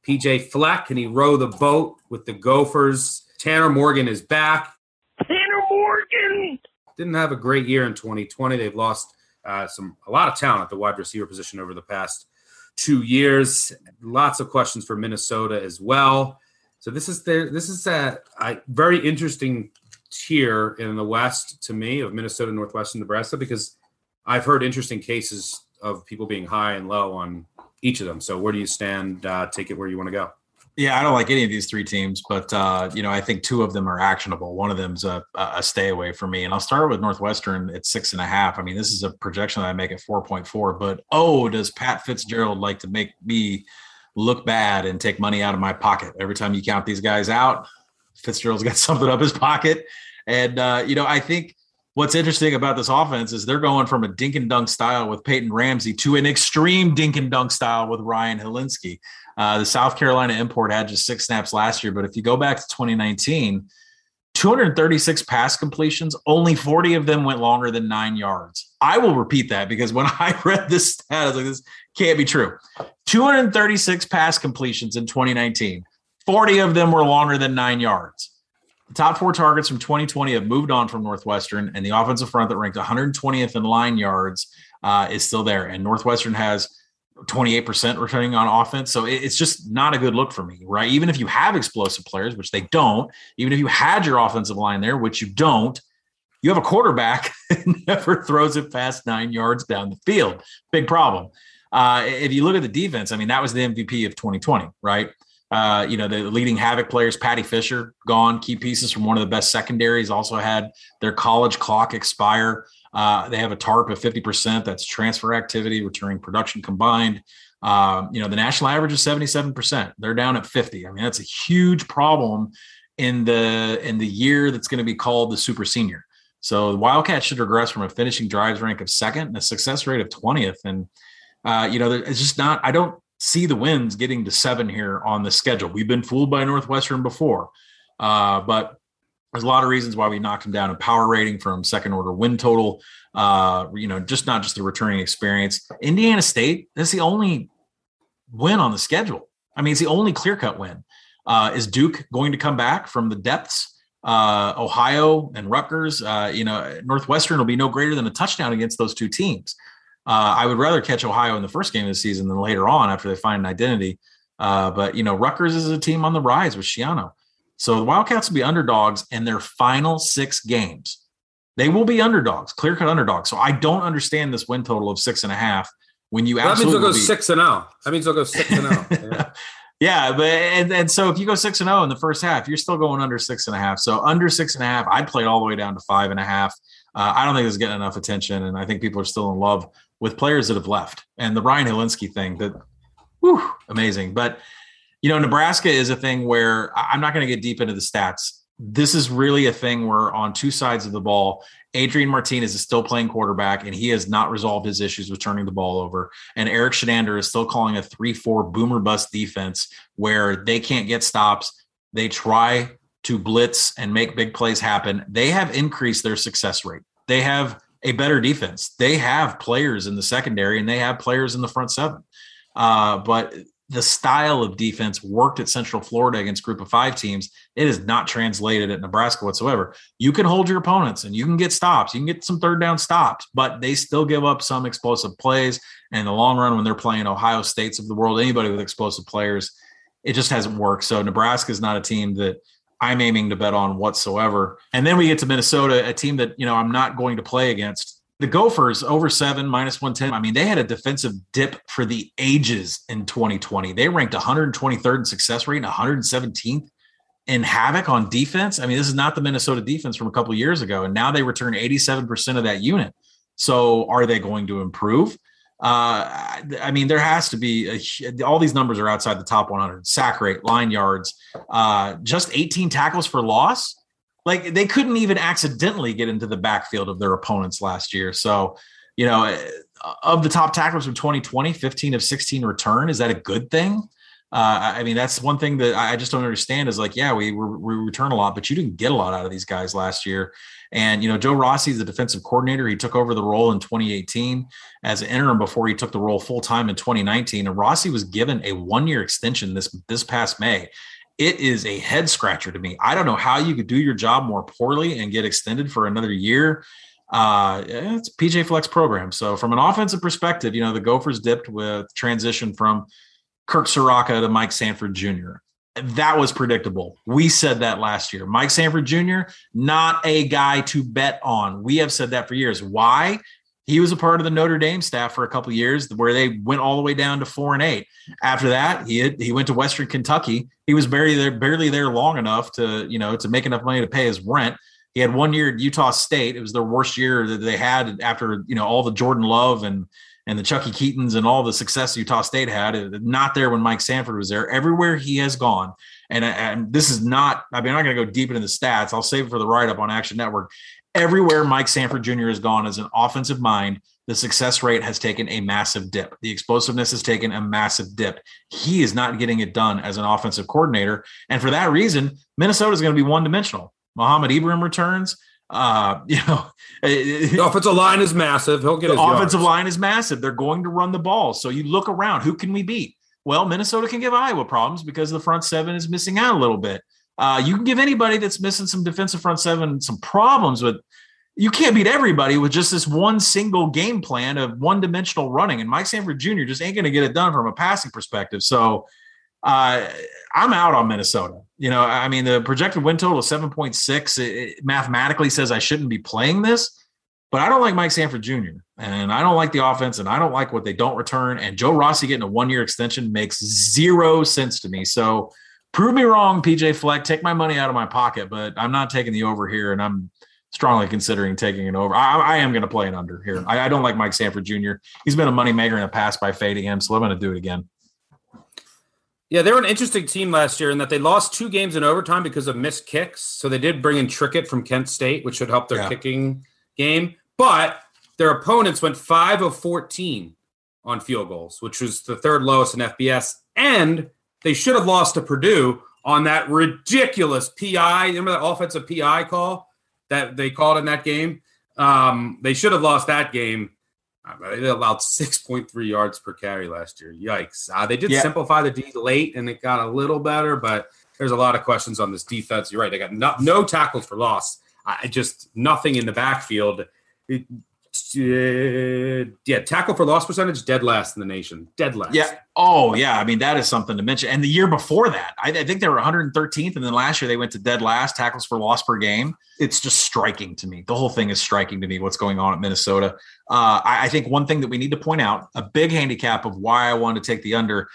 PJ Fleck, can he row the boat with the Gophers? Tanner Morgan is back. Tanner Morgan! Didn't have a great year in 2020. They've lost uh, some a lot of talent at the wide receiver position over the past two years. Lots of questions for Minnesota as well. So this is the this is a, a very interesting tier in the West to me of Minnesota, Northwestern, Nebraska because I've heard interesting cases of people being high and low on each of them. So where do you stand? Uh, take it where you want to go. Yeah, I don't like any of these three teams, but uh, you know, I think two of them are actionable. One of them's a, a stay away for me, and I'll start with Northwestern at six and a half. I mean, this is a projection that I make at four point four, but oh, does Pat Fitzgerald like to make me look bad and take money out of my pocket every time you count these guys out? Fitzgerald's got [LAUGHS] something up his pocket, and uh, you know, I think what's interesting about this offense is they're going from a dink and dunk style with Peyton Ramsey to an extreme dink and dunk style with Ryan Hilinski. Uh, the South Carolina import had just six snaps last year, but if you go back to 2019, 236 pass completions, only 40 of them went longer than nine yards. I will repeat that because when [LAUGHS] I read this stat, I was like, this can't be true. 236 pass completions in 2019, 40 of them were longer than nine yards. The top four targets from 2020 have moved on from Northwestern, and the offensive front that ranked 120th in line yards uh, is still there. And Northwestern has 28% returning on offense. So it's just not a good look for me, right? Even if you have explosive players, which they don't, even if you had your offensive line there, which you don't, you have a quarterback [LAUGHS] that never throws it past nine yards down the field. Big problem. Uh, if you look at the defense, I mean, that was the MVP of 2020, right? Uh, you know, the leading havoc players, Paddy Fisher, gone. Key pieces from one of the best secondaries also had their college clock expire. Uh, they have a TARP of 50%. That's transfer activity, returning production combined. Um, you know, the national average is 77%. They're down at 50. I mean, that's a huge problem in the in the year that's going to be called the super senior. So the Wildcats should regress from a finishing drives rank of second and a success rate of 20th. And uh, you know, it's just not. I don't see the wins getting to seven here on the schedule. We've been fooled by Northwestern before, uh, but there's a lot of reasons why we knocked them down in power rating from second order win total. Uh, you know, just not just the returning experience. Indiana State, that's the only win on the schedule. I mean, it's the only clear cut win. Uh, is Duke going to come back from the depths? Uh, Ohio and Rutgers, uh, you know, Northwestern will be no greater than a touchdown against those two teams. Uh, I would rather catch Ohio in the first game of the season than later on after they find an identity. Uh, but you know, Rutgers is a team on the rise with Schiano. So the Wildcats will be underdogs in their final six games. They will be underdogs, clear cut underdogs. So I don't understand this win total of six and a half when you That means they'll go be- six and zero. That means they'll go six and zero. [LAUGHS] Yeah. Yeah, but and, and so if you go six and zero in the first half, you're still going under six and a half. So under six and a half, I'd play all the way down to five and a half. Uh, I don't think it's getting enough attention, and I think people are still in love with players that have left. And the Ryan Hilinski thing, that, whew, amazing. But you know, Nebraska is a thing where I'm not going to get deep into the stats. This is really a thing where on two sides of the ball, Adrian Martinez is still playing quarterback, and he has not resolved his issues with turning the ball over. And Erik Chinander is still calling a three-four boomer bust defense where they can't get stops. They try to blitz and make big plays happen. They have increased their success rate. They have a better defense. They have players in the secondary and they have players in the front seven. Uh, but the style of defense worked at Central Florida against group of five teams. It is not translated at Nebraska whatsoever. You can hold your opponents and you can get stops. You can get some third down stops, but they still give up some explosive plays. And in the long run, when they're playing Ohio States of the world, anybody with explosive players, it just hasn't worked. So Nebraska is not a team that I'm aiming to bet on whatsoever. And then we get to Minnesota, a team that, you know, I'm not going to play against. The Gophers over seven, minus 110. I mean, they had a defensive dip for the ages in 2020. They ranked 123rd in success rate and 117th in havoc on defense. I mean, this is not the Minnesota defense from a couple years ago. And now they return 87% of that unit. So are they going to improve? Uh, I mean, there has to be a, all these numbers are outside the top 100 sack rate, line yards, uh, just 18 tackles for loss. Like they couldn't even accidentally get into the backfield of their opponents last year. So, you know, uh, of the top tacklers from 2020, 15 of 16 return. Is that a good thing? Uh, I mean, that's one thing that I just don't understand is like, yeah, we, we return a lot, but you didn't get a lot out of these guys last year. And, you know, Joe Rossi is the defensive coordinator. He took over the role in 2018 as an interim before he took the role full time in 2019. And Rossi was given a one year extension this, this past May. It is a head scratcher to me. I don't know how you could do your job more poorly and get extended for another year. Uh, it's PJ Fleck's program. So from an offensive perspective, you know, the Gophers dipped with transition from Kirk Ciarrocca to Mike Sanford Jr. That was predictable. We said that last year. Mike Sanford Jr., not a guy to bet on. We have said that for years. Why? He was a part of the Notre Dame staff for a couple years where they went all the way down to four and eight. After that, he had, he went to Western Kentucky. He was barely there, barely there long enough to, you know, to make enough money to pay his rent. He had one year at Utah State. It was their worst year that they had after, you know, all the Jordan Love and and the Chuckie Keetons and all the success Utah State had. Not there when Mike Sanford was there. Everywhere he has gone, and, and this is not. I mean, I'm not going to go deep into the stats. I'll save it for the write up on Action Network. Everywhere Mike Sanford Jr. has gone as an offensive mind, the success rate has taken a massive dip. The explosiveness has taken a massive dip. He is not getting it done as an offensive coordinator, and for that reason, Minnesota is going to be one dimensional. Mohamed Ibrahim returns. Uh, [LAUGHS] you know, the offensive line is massive. He'll get the his offensive yards. line is massive. They're going to run the ball. So you look around. Who can we beat? Well, Minnesota can give Iowa problems because the front seven is missing out a little bit. Uh, you can give anybody that's missing some defensive front seven some problems with. You can't beat everybody with just this one single game plan of one dimensional running. And Mike Sanford Jr. just ain't going to get it done from a passing perspective. So uh, I'm out on Minnesota. You know, I mean, the projected win total is 7.6. It, it mathematically says I shouldn't be playing this, but I don't like Mike Sanford Jr. and I don't like the offense and I don't like what they don't return. And Joe Rossi getting a one year extension makes zero sense to me. So prove me wrong, PJ Fleck. Take my money out of my pocket, but I'm not taking the over here and I'm strongly considering taking it over. I, I am going to play an under here. I, I don't like Mike Sanford Jr. He's been a moneymaker in the past by fading him, so I'm going to do it again. Yeah, they were an interesting team last year in that they lost two games in overtime because of missed kicks. So they did bring in Trickett from Kent State, which should help their Yeah. kicking game. But their opponents went five of fourteen on field goals, which was the third lowest in FBS. And they should have lost to Purdue on that ridiculous PI. Remember that offensive PI call that they called in that game? Um, they should have lost that game. Uh, They allowed 6.3 yards per carry last year. Yikes. Uh, they did Yeah. simplify the D late and it got a little better, but there's a lot of questions on this defense. You're right. They got no, no tackles for loss. I just nothing in the backfield. It, yeah, tackle for loss percentage dead last in the nation. Dead last. Yeah. Oh, yeah. I mean, that is something to mention. And the year before that, I, I think they were 113th, and then last year they went to dead last tackles for loss per game. It's just striking to me. The whole thing is striking to me. What's going on at Minnesota? Uh, I, I think one thing that we need to point out, a big handicap of why I wanted to take the under,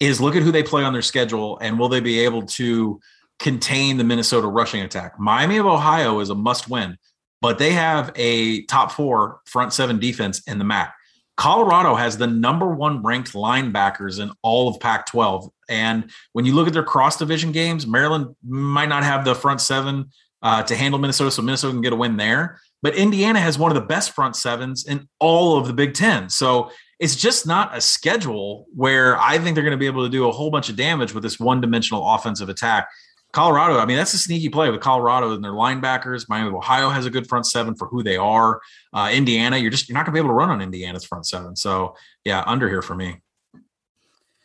is look at who they play on their schedule, and will they be able to contain the Minnesota rushing attack? Miami of Ohio is a must-win, but they have a top four front seven defense in the MAC. Colorado has the number one ranked linebackers in all of Pac 12. And when you look at their cross division games, Maryland might not have the front seven uh, to handle Minnesota, so Minnesota can get a win there. But Indiana has one of the best front sevens in all of the Big Ten. So it's just not a schedule where I think they're going to be able to do a whole bunch of damage with this one dimensional offensive attack. Colorado, I mean, that's a sneaky play with Colorado and their linebackers. Miami of Ohio has a good front seven for who they are. Uh, Indiana, you're just you're not gonna be able to run on Indiana's front seven. So yeah, under here for me.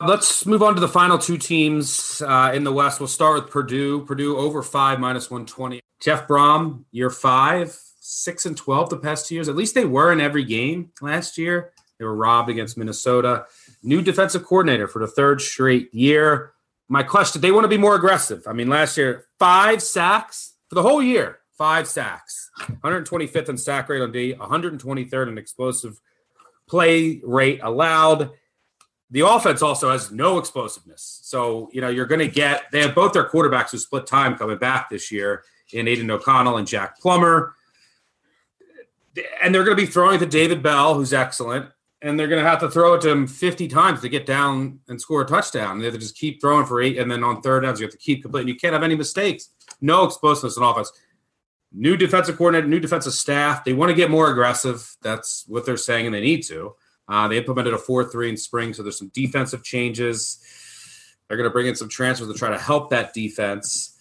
Let's move on to the final two teams uh, in the West. We'll start with Purdue. Purdue over five minus 120. Jeff Brohm, year five, six and 12 the past two years. At least they were in every game last year. They were robbed against Minnesota. New defensive coordinator for the third straight year. My question, they want to be more aggressive. I mean, last year, five sacks for the whole year, five sacks, 125th in sack rate on D, 123rd in explosive play rate allowed. The offense also has no explosiveness. So, you know, you're going to get, they have both their quarterbacks who split time coming back this year in Aidan O'Connell and Jack Plummer. And they're going to be throwing to David Bell, who's excellent. And they're going to have to throw it to him 50 times to get down and score a touchdown. They have to just keep throwing for eight. And then on third downs, you have to keep completing. You can't have any mistakes. No explosiveness in offense. New defensive coordinator, new defensive staff. They want to get more aggressive. That's what they're saying, and they need to. Uh, they implemented a 4 3 in spring, so there's some defensive changes. They're going to bring in some transfers to try to help that defense.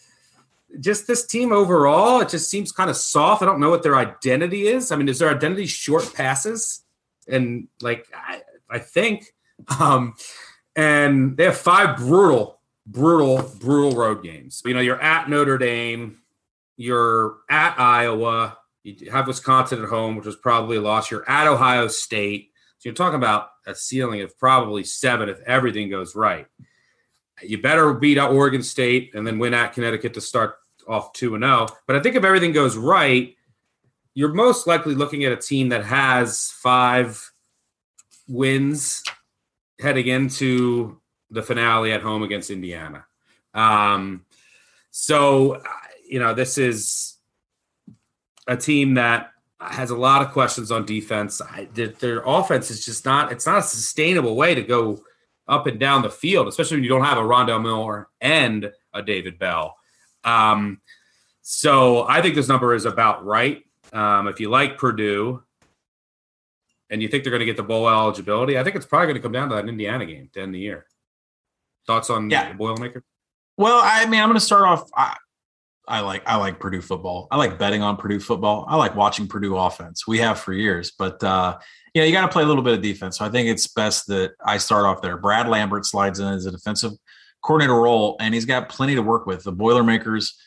Just this team overall, it just seems kind of soft. I don't know what their identity is. I mean, is their identity short passes? And like, I, I think. Um, and they have five brutal, brutal, brutal road games. You know, you're at Notre Dame, you're at Iowa, you have Wisconsin at home, which was probably a loss. You're at Ohio State. So you're talking about a ceiling of probably seven if everything goes right. You better beat out Oregon State and then win at Connecticut to start off 2 and 0. But I think if everything goes right, you're most likely looking at a team that has five wins heading into the finale at home against Indiana. Um, so, you know, this is a team that has a lot of questions on defense. I, their, their offense is just not, it's not a sustainable way to go up and down the field, especially when you don't have a Rondell Miller and a David Bell. Um, so I think this number is about right. Um, if you like Purdue and you think they're going to get the bowl eligibility, I think it's probably going to come down to that Indiana game to end the year. Thoughts on Yeah. the Boilermaker? Well, I mean, I'm going to start off. I, I like I like Purdue football. I like betting on Purdue football. I like watching Purdue offense. We have for years, but uh, you know, you got to play a little bit of defense. So I think it's best that I start off there. Brad Lambert slides in as a defensive coordinator role, and he's got plenty to work with. The Boilermakers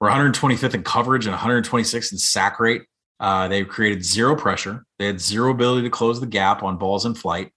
were 125th in coverage and 126th in sack rate. Uh, they created zero pressure. They had zero ability to close the gap on balls in flight.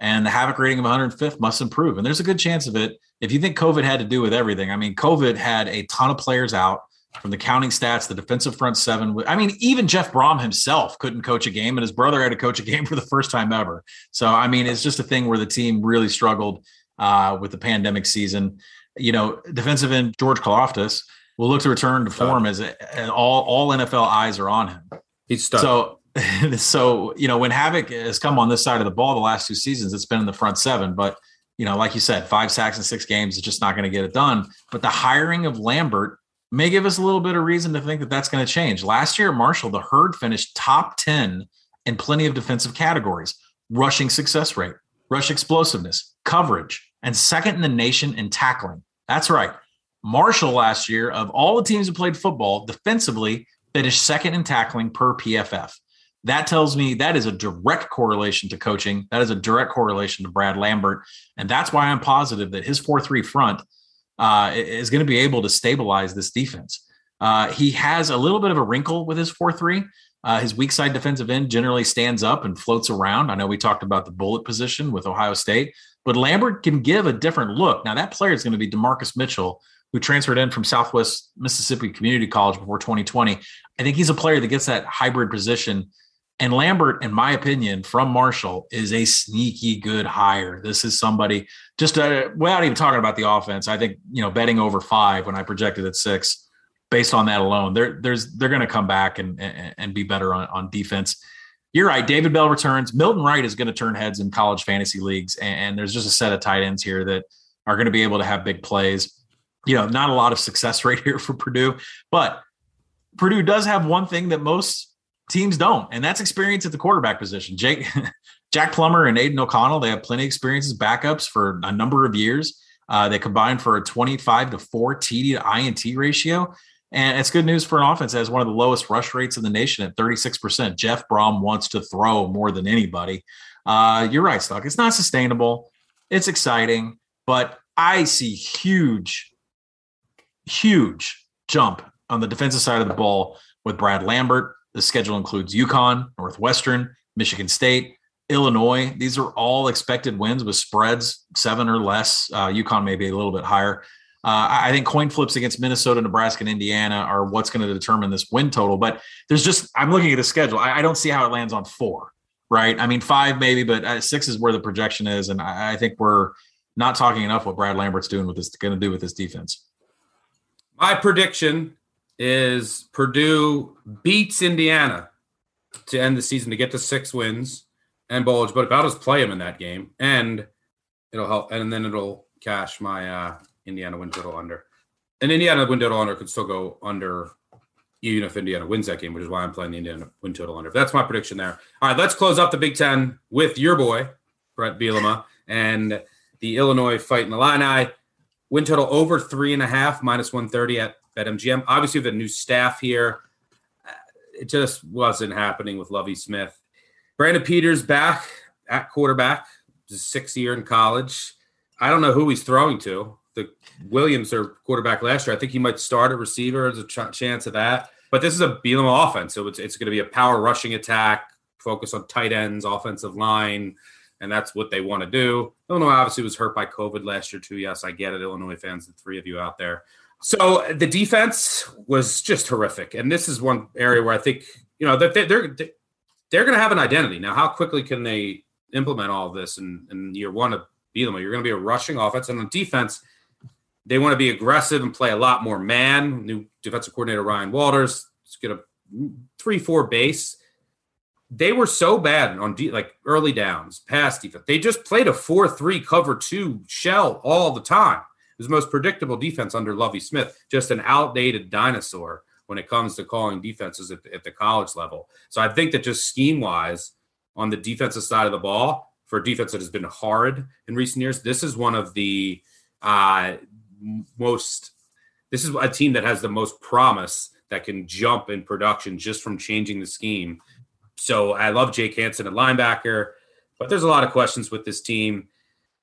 And the havoc rating of 105th must improve. And there's a good chance of it. If you think COVID had to do with everything, I mean, COVID had a ton of players out from the counting stats, the defensive front seven. I mean, even Jeff Brohm himself couldn't coach a game, and his brother had to coach a [LAUGHS] game for the first time ever. So, I mean, it's just a thing where the team really struggled uh, with the pandemic season. You know, defensive end George Karlaftis will look to return to form as a, all all NFL eyes are on him. He's stuck. So, [LAUGHS] so you know, when havoc has come on this side of the ball the last two seasons, it's been in the front seven. But you know, like you said, five sacks in six games is just not going to get it done. But the hiring of Lambert may give us a little bit of reason to think that that's going to change. Last year at Marshall, the herd finished top ten in plenty of defensive categories: rushing success rate, rush explosiveness, coverage, and second in the nation in tackling. That's right. Marshall last year, of all the teams that played football, defensively finished second in tackling per PFF. That tells me that is a direct correlation to coaching. That is a direct correlation to Brad Lambert. And that's why I'm positive that his 4 3 front uh, is going to be able to stabilize this defense. Uh, he has a little bit of a wrinkle with his 4 3. Uh, his weak side defensive end generally stands up and floats around. I know we talked about the bullet position with Ohio State, but Lambert can give a different look. Now, that player is going to be Demarcus Mitchell, who transferred in from Southwest Mississippi Community College before 2020. I think he's a player that gets that hybrid position. And Lambert, in my opinion, from Marshall, is a sneaky good hire. This is somebody just uh, without even talking about the offense. I think you know betting over five when I projected at six, based on that alone, they're there's they're going to come back and, and, and be better on, on defense. You're right. David Bell returns. Milton Wright is going to turn heads in college fantasy leagues, and, and there's just a set of tight ends here that are going to be able to have big plays. You know, not a lot of success [LAUGHS] rate here for Purdue, but Purdue does have one thing that most teams don't, and that's experience at the quarterback position. Jake, [LAUGHS] Jack Plummer and Aidan O'Connell, they have plenty of experience as backups for a number of years. Uh, they combine for a 25 to 4 TD to INT ratio. And it's good news for an offense that has one of the lowest rush rates in the nation at 36%. Jeff Brohm wants to throw more than anybody. Uh, you're right, Stuck. It's not sustainable. It's exciting, but I see huge, huge jump on the defensive side of the ball with Brad Lambert. The schedule includes UConn, Northwestern, Michigan State, Illinois. These are all expected wins with spreads seven or less. Uh, UConn may be a little bit higher. Uh, I think coin flips against Minnesota, Nebraska, and Indiana are what's going to determine this win total. But there's just, I'm looking at the schedule. I, I don't see how it lands on four, right? I mean, five maybe, but uh, six is where the projection is. And I, I think we're not talking enough what Brad Lambert's doing with this, going to do with this defense. My prediction is Purdue beats Indiana to end the season to get to six wins and Bulge, but if I'll just play them in that game, and it'll help, and then it'll cash my uh, Indiana win total under. And Indiana win total under could still go under even if Indiana wins that game, which is why I'm playing the Indiana win total under. That's my prediction there. All right, let's close up the Big Ten with your boy, Brett Bielema, and the Illinois Fighting Illini. Win total over three and a half, minus 130 at BetMGM. Obviously, the new staff here, uh, it just wasn't happening with Lovie Smith. Brandon Peters back at quarterback, sixth year in college. I don't know who he's throwing to the Williams or quarterback last year. I think he might start a receiver. There's a ch- chance of that. But this is a Bielema offense, so it's, it's going to be a power rushing attack, focus on tight ends, offensive line, and that's what they want to do. Illinois obviously was hurt by COVID last year too. Yes, I get it, Illinois fans, the three of you out there. So the defense was just horrific, and this is one area where I think you know that they're they're, they're going to have an identity now. How quickly can they implement all this in, in year one of Bielema? You're going to be a rushing offense, and on defense they want to be aggressive and play a lot more man. New defensive coordinator Ryan Walters is going to mm, three four base. They were so bad on de- like early downs, pass defense. They just played a four three cover two shell all the time. It was the most predictable defense under Lovie Smith. Just an outdated dinosaur when it comes to calling defenses at the, at the college level. So I think that just scheme wise on the defensive side of the ball for a defense that has been hard in recent years, this is one of the uh, most this is a team that has the most promise that can jump in production just from changing the scheme. So I love Jake Hansen at linebacker, but there's a lot of questions with this team.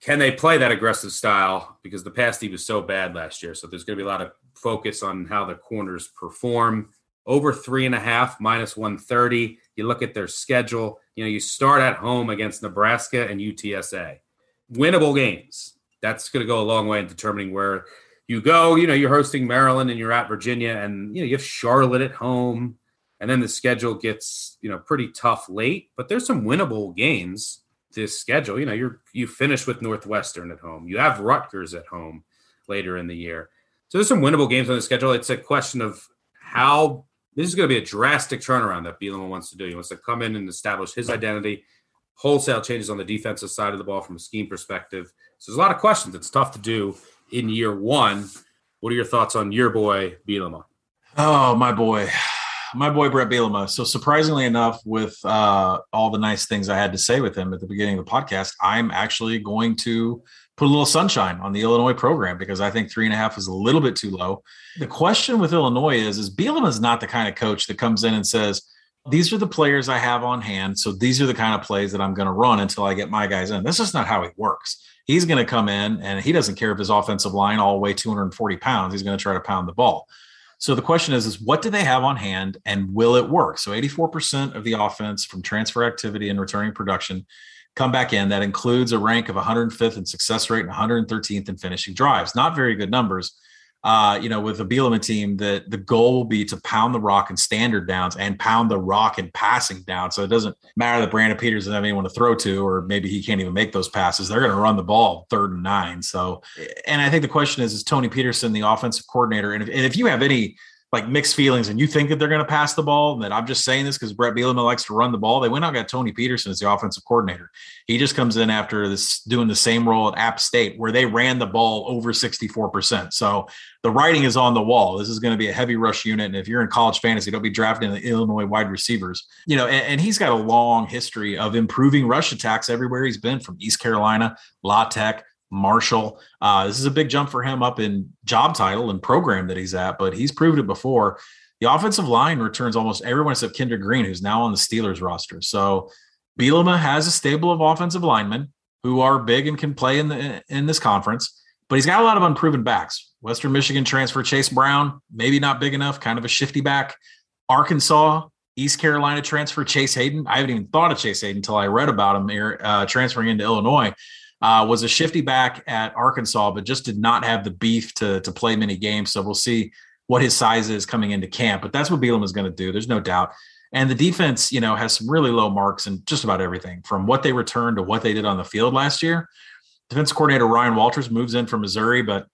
Can they play that aggressive style? Because the pass D was so bad last year. So there's going to be a lot of focus on how the corners perform. Over three and a half, minus 130. You look at their schedule. You know, you start at home against Nebraska and UTSA. Winnable games that's going to go a long way in determining where you go. You know, you're hosting Maryland and you're at Virginia, and you know you have Charlotte at home, and then the schedule gets you know pretty tough late. But there's some winnable games this schedule. You know, you're you finish with Northwestern at home. You have Rutgers at home later in the year. So there's some winnable games on the schedule. It's a question of how this is going to be a drastic turnaround that Bielema wants to do. He wants to come in and establish his identity wholesale changes on the defensive side of the ball from a scheme perspective. So there's a lot of questions. It's tough to do in year one. What are your thoughts on your boy Bielema? Oh, my boy. My boy Brett Bielema. So surprisingly enough, with uh, all the nice things I had to say with him at the beginning of the podcast, I'm actually going to put a little sunshine on the Illinois program because I think three and a half is a little bit too low. The question with Illinois is: is Bielema is not the kind of coach that comes in and says, "These are the players I have on hand, so these are the kind of plays that I'm going to run until I get my guys in." That's just not how he works. He's going to come in and he doesn't care if his offensive line all weigh 240 pounds. He's going to try to pound the ball. So the question is, is what do they have on hand and will it work? So 84% of the offense from transfer activity and returning production come back in. That includes a rank of 105th in success rate and 113th in finishing drives. Not very good numbers, uh, you know, with a Bielema team, that the goal will be to pound the rock in standard downs and pound the rock in passing down. So it doesn't matter that Brandon Peters doesn't have anyone to throw to, or maybe he can't even make those passes. They're going to run the ball third and nine. So, and I think the question is, is Tony Petersen the offensive coordinator? And if, and if you have any like mixed feelings and you think that they're going to pass the ball, and that I'm just saying this because Brett Bielema likes to run the ball. They went out got Tony Petersen as the offensive coordinator. He just comes in after this doing the same role at App State where they ran the ball over 64%. So the writing is on the wall. This is going to be a heavy rush unit. And if you're in college fantasy, don't be drafting the Illinois wide receivers. You know, and, and he's got a long history of improving rush attacks everywhere he's been from East Carolina, La Tech, Marshall. Uh, this is a big jump for him up in job title and program that he's at, but he's proved it before. The offensive line returns almost everyone except Kendrick Green, who's now on the Steelers roster. So Bielema has a stable of offensive linemen who are big and can play in the in this conference, but he's got a lot of unproven backs. Western Michigan transfer Chase Brown, maybe not big enough, kind of a shifty back. Arkansas, East Carolina transfer Chase Hayden. I haven't even thought of Chase Hayden until I read about him here, uh, transferring into Illinois uh, was a shifty back at Arkansas, but just did not have the beef to to play many games. So we'll see what his size is coming into camp. But that's what Bielema is going to do. There's no doubt. And the defense, you know, has some really low marks in just about everything from what they returned to what they did on the field last year. Defense coordinator Ryan Walters moves in from Missouri, but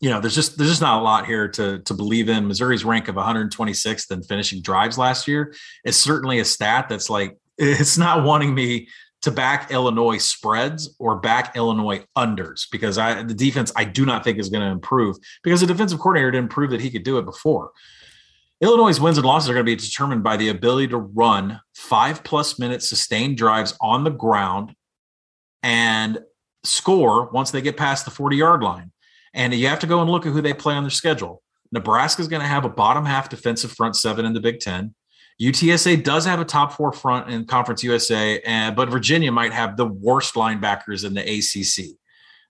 you know, there's just there's just not a lot here to to believe in. Missouri's rank of 126th in finishing drives last year is certainly a stat that's like [LAUGHS] it's not wanting me to back Illinois spreads or back Illinois unders because I the defense I do not think is going to improve because the defensive coordinator didn't prove that he could do it before. Illinois' wins and losses are going to be determined by the ability to run five plus minutes sustained drives on the ground and score once they get past the 40 yard line. And you have to go and look at who they play on their schedule. Nebraska is going to have a bottom half defensive front seven in the Big Ten. UTSA does have a top four front in Conference USA, and, but Virginia might have the worst linebackers in the ACC.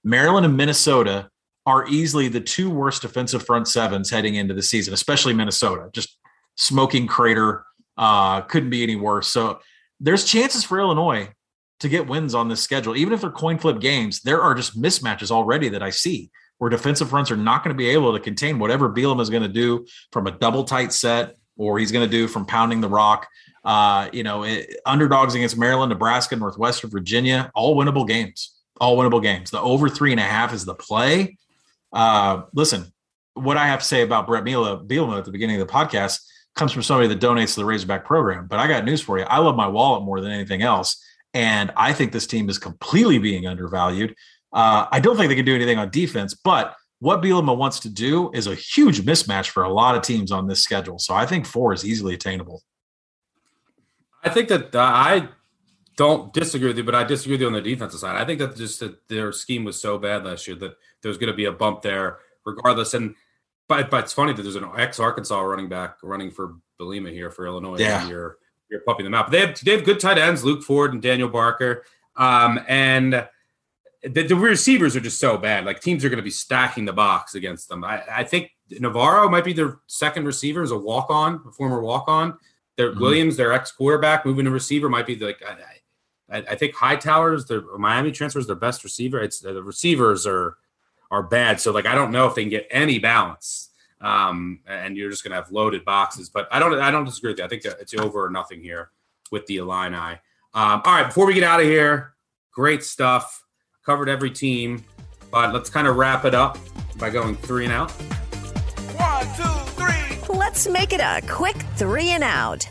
Maryland and Minnesota are easily the two worst defensive front sevens heading into the season, especially Minnesota. Just smoking crater, uh, couldn't be any worse. So there's chances for Illinois to get wins on this schedule, even if they're coin flip games. There are just mismatches already that I see where defensive fronts are not going to be able to contain whatever Bielema is going to do from a double tight set or he's going to do from pounding the rock. Uh, you know, it, underdogs against Maryland, Nebraska, Northwestern Virginia, all winnable games. All winnable games. The over three and a half is the play. Uh, listen, what I have to say about Brett Bielema, Bielema at the beginning of the podcast comes from somebody that donates to the Razorback program. But I got news for you. I love my wallet more than anything else. And I think this team is completely being undervalued. Uh, I don't think they can do anything on defense, but what Bielema wants to do is a huge mismatch for a lot of teams on this schedule. So I think four is easily attainable. I think that uh, I don't disagree with you, but I disagree with you on the defensive side. I think that just that their scheme was so bad last year that there's going to be a bump there regardless. And but but it's funny that there's an ex Arkansas running back running for Bielema here for Illinois. Yeah. You're you're pumping them out. But they have they have good tight ends, Luke Ford and Daniel Barker. Um, and the, the, receivers are just so bad. Like teams are going to be stacking the box against them. I, I think Navarro might be their second receiver as a walk on, a former walk on. Their mm-hmm. Williams, their ex quarterback, moving to receiver might be like I, I, I think Hightower's their Miami transfers their best receiver. It's the receivers are are bad. So like I don't know if they can get any balance. Um, and you're just gonna have loaded boxes. But I don't I don't disagree with you. I think it's over or nothing here with the Illini. Um, all right, before we get out of here, great stuff covered every team, but let's kind of wrap it up by going three and out. One, two, three. Let's make it a quick three and out.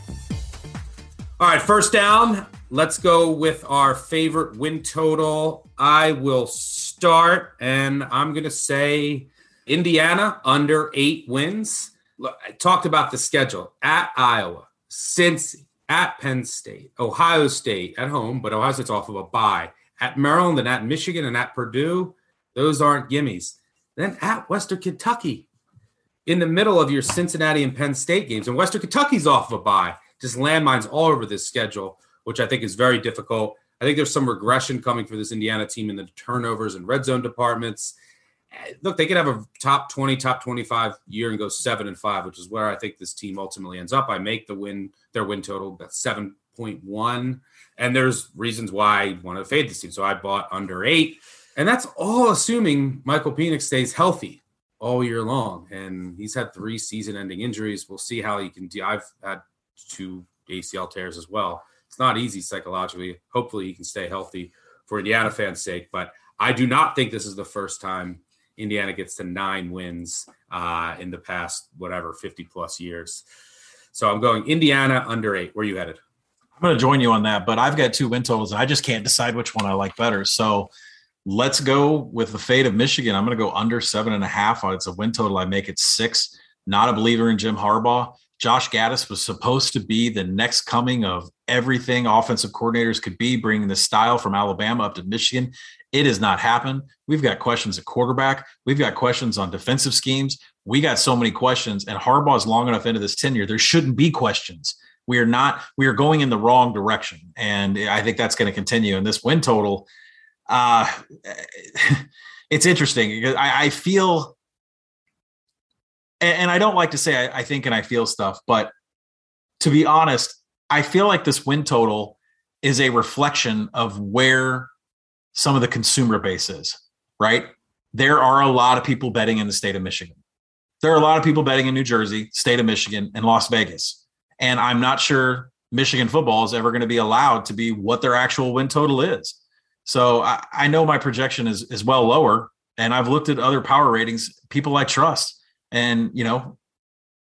All right, first down. Let's go with our favorite win total. I will start, and I'm going to say Indiana under eight wins. look, I talked about the schedule at Iowa, Cincy, at Penn State, Ohio State at home, but Ohio State's off of a bye. At Maryland and at Michigan and at Purdue, those aren't gimmies. Then at Western Kentucky, in the middle of your Cincinnati and Penn State games, and Western Kentucky's off of a bye. Just landmines all over this schedule, which I think is very difficult. I think there's some regression coming for this Indiana team in the turnovers and red zone departments. Eh, look, they could have a top 20, top 25 year and go seven and five, which is where I think this team ultimately ends up. I make the win, their win total at 7.1. And there's reasons why I want to fade this team. So I bought under eight. And that's all assuming Michael Penix stays healthy all year long. And he's had three season ending injuries. We'll see how he can do. I've had two ACL tears as well. It's not easy psychologically. Hopefully, he can stay healthy for Indiana fans' sake. But I do not think this is the first time Indiana gets to nine wins uh, in the past, whatever, 50 plus years. So I'm going Indiana under eight. Where are you headed? I'm going to join you on that, but I've got two win totals and I just can't decide which one I like better. So let's go with the fate of Michigan. I'm going to go under seven and a half. It's a win total. I make it six. Not a believer in Jim Harbaugh. Josh Gattis was supposed to be the next coming of everything offensive coordinators could be, bringing the style from Alabama up to Michigan. It has not happened. We've got questions at quarterback. We've got questions on defensive schemes. We got so many questions, and Harbaugh is long enough into this tenure. There shouldn't be questions. We are not. We are going in the wrong direction, and I think that's going to continue. And this win total, uh, [LAUGHS] it's interesting because I, I feel and I don't like to say I, I, think and I feel stuff, but to be honest, I feel like this win total is a reflection of where some of the consumer base is, right? There are a lot of people betting in the state of Michigan. There are a lot of people betting in New Jersey, state of Michigan, and Las Vegas. And I'm not sure Michigan football is ever going to be allowed to be what their actual win total is. So I, I know my projection is is well lower, and I've looked at other power ratings, people I trust, and you know,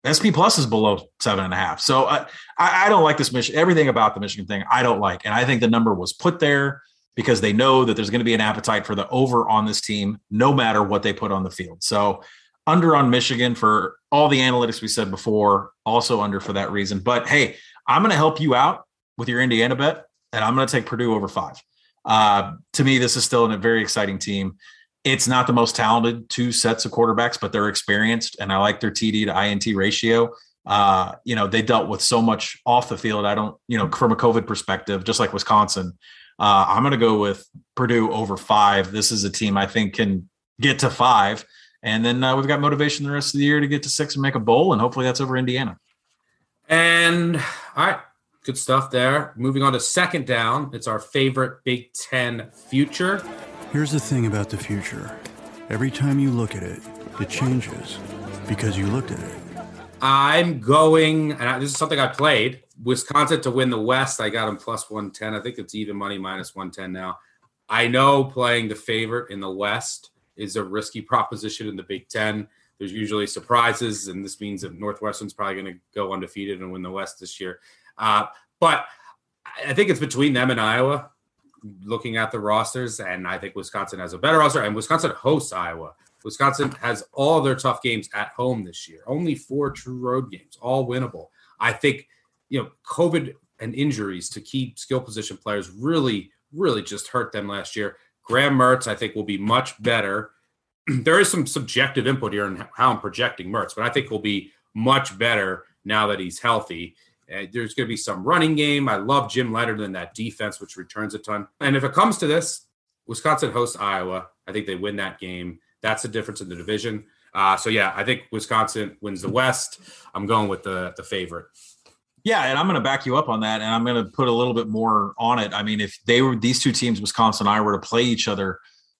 SP Plus is below seven and a half. So I, I don't like this mission. Everything about the Michigan thing, I don't like, and I think the number was put there because they know that there's going to be an appetite for the over on this team, no matter what they put on the field. So under on Michigan for all the analytics we said before, also under for that reason. But hey, I'm going to help you out with your Indiana bet, and I'm going to take Purdue over five. Uh, to me, this is still a very exciting team. It's not the most talented two sets of quarterbacks, but they're experienced, and I like their TD to INT ratio. Uh, you know, they dealt with so much off the field. I don't, you know, from a COVID perspective, just like Wisconsin, uh, I'm going to go with Purdue over five. This is a team I think can get to five. And then uh, we've got motivation the rest of the year to get to six and make a bowl. And hopefully that's over Indiana. And all right, good stuff there. Moving on to second down. It's our favorite Big Ten future. Here's the thing about the future every time you look at it, it changes because you looked at it. I'm going, and I, this is something I played Wisconsin to win the West. I got them plus 110. I think it's even money minus 110 now. I know playing the favorite in the West is a risky proposition in the Big Ten. There's usually surprises, and this means that Northwestern's probably going to go undefeated and win the West this year. Uh, but I think it's between them and Iowa. Looking at the rosters, and I think Wisconsin has a better roster, and Wisconsin hosts Iowa. Wisconsin has all their tough games at home this year. Only four true road games, all winnable. I think you know COVID and injuries to key skill position players really, really just hurt them last year. Graham Mertz, I think, will be much better. [CLEARS THROAT] there is some subjective input here in how I'm projecting Mertz, but I think he'll be much better now that he's healthy. Uh, there's going to be some running game. I love Jim Leonhard in that defense, which returns a ton. And if it comes to this, Wisconsin hosts Iowa. I think they win that game. That's the difference in the division. Uh, so yeah, I think Wisconsin wins the West. I'm going with the the favorite. Yeah, and I'm going to back you up on that, and I'm going to put a little bit more on it. I mean, if they were these two teams, Wisconsin and I, were to play each other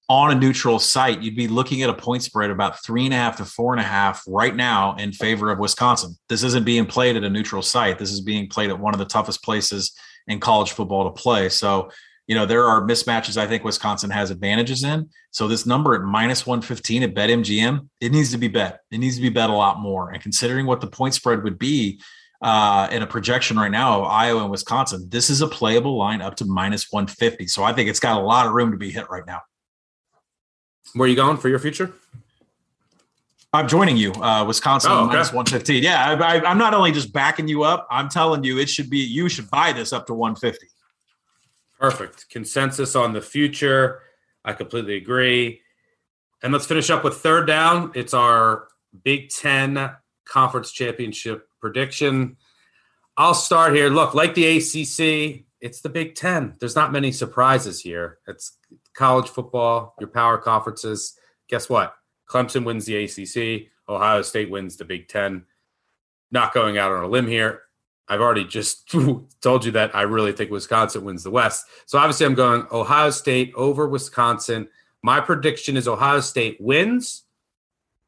on a neutral site, you'd be looking at a point spread about three and a half to four and a half right now in favor of Wisconsin. This isn't being played at a neutral site. This is being played at one of the toughest places in college football to play. So you know, there are mismatches I think Wisconsin has advantages in. So this number at minus 115 at BetMGM, it needs to be bet. It needs to be bet a lot more. And considering what the point spread would be uh, in a projection right now of Iowa and Wisconsin, this is a playable line up to minus 150. So I think it's got a lot of room to be hit right now. Where are you going for your future? I'm joining you, uh, Wisconsin Oh, okay. minus 115. Yeah, I, I, I'm not only just backing you up, I'm telling you it should be, you should buy this up to 150. Perfect. Consensus on the future. I completely agree. And let's finish up with third down. It's our Big Ten Conference Championship prediction. I'll start here. Look, like the ACC, it's the Big Ten. There's not many surprises here. It's college football, your power conferences. Guess what? Clemson wins the ACC. Ohio State wins the Big Ten. Not going out on a limb here. I've already just [LAUGHS] told you that I really think Wisconsin wins the West. So obviously, I'm going Ohio State over Wisconsin. My prediction is Ohio State wins.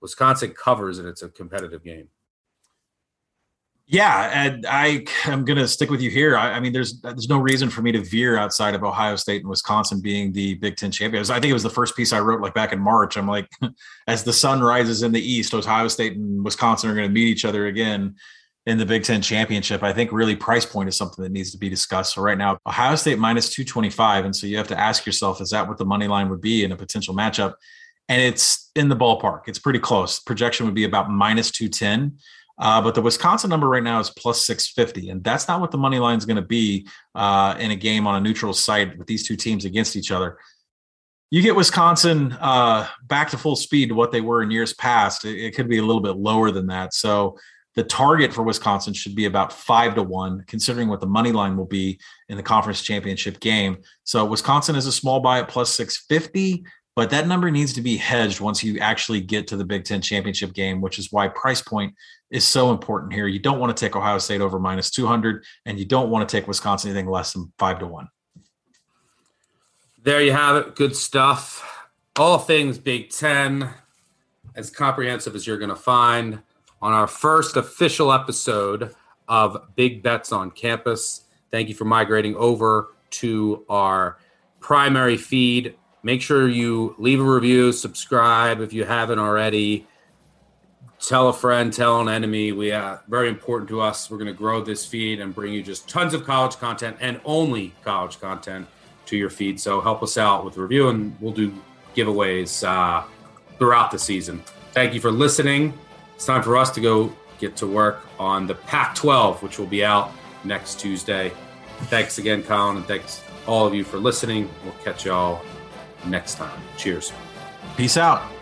Wisconsin covers, and it's a competitive game. Yeah, and I am going to stick with you here. I, I, mean, there's there's no reason for me to veer outside of Ohio State and Wisconsin being the Big Ten champions. I think it was the first piece I wrote like back in March. I'm like, [LAUGHS] as the sun rises in the East, Ohio State and Wisconsin are going to meet each other again in the Big Ten championship. I think really price point is something that needs to be discussed. So right now, Ohio State minus 225. And so you have to ask yourself, is that what the money line would be in a potential matchup? And it's in the ballpark. It's pretty close. Projection would be about minus 210. Uh, but the Wisconsin number right now is plus 650. And that's not what the money line is going to be uh, in a game on a neutral site with these two teams against each other. You get Wisconsin uh, back to full speed to what they were in years past. It, it could be a little bit lower than that. So the target for Wisconsin should be about five to one, considering what the money line will be in the conference championship game. So Wisconsin is a small buy at plus 650, but that number needs to be hedged once you actually get to the Big Ten championship game, which is why price point is so important here. You don't want to take Ohio State over minus 200, and you don't want to take Wisconsin anything less than five to one. There you have it. Good stuff. All things Big Ten, as comprehensive as you're going to find on our first official episode of Big Bets on Campus. Thank you for migrating over to our primary feed. Make sure you leave a review, subscribe if you haven't already. Tell a friend, tell an enemy. We uh, very important to us. We're going to grow this feed and bring you just tons of college content and only college content to your feed. So help us out with the review, and we'll do giveaways uh, throughout the season. Thank you for listening. It's time for us to go get to work on the Pac 12, which will be out next Tuesday. Thanks again, Collin, and thanks all of you for listening. We'll catch y'all next time. Cheers. Peace out.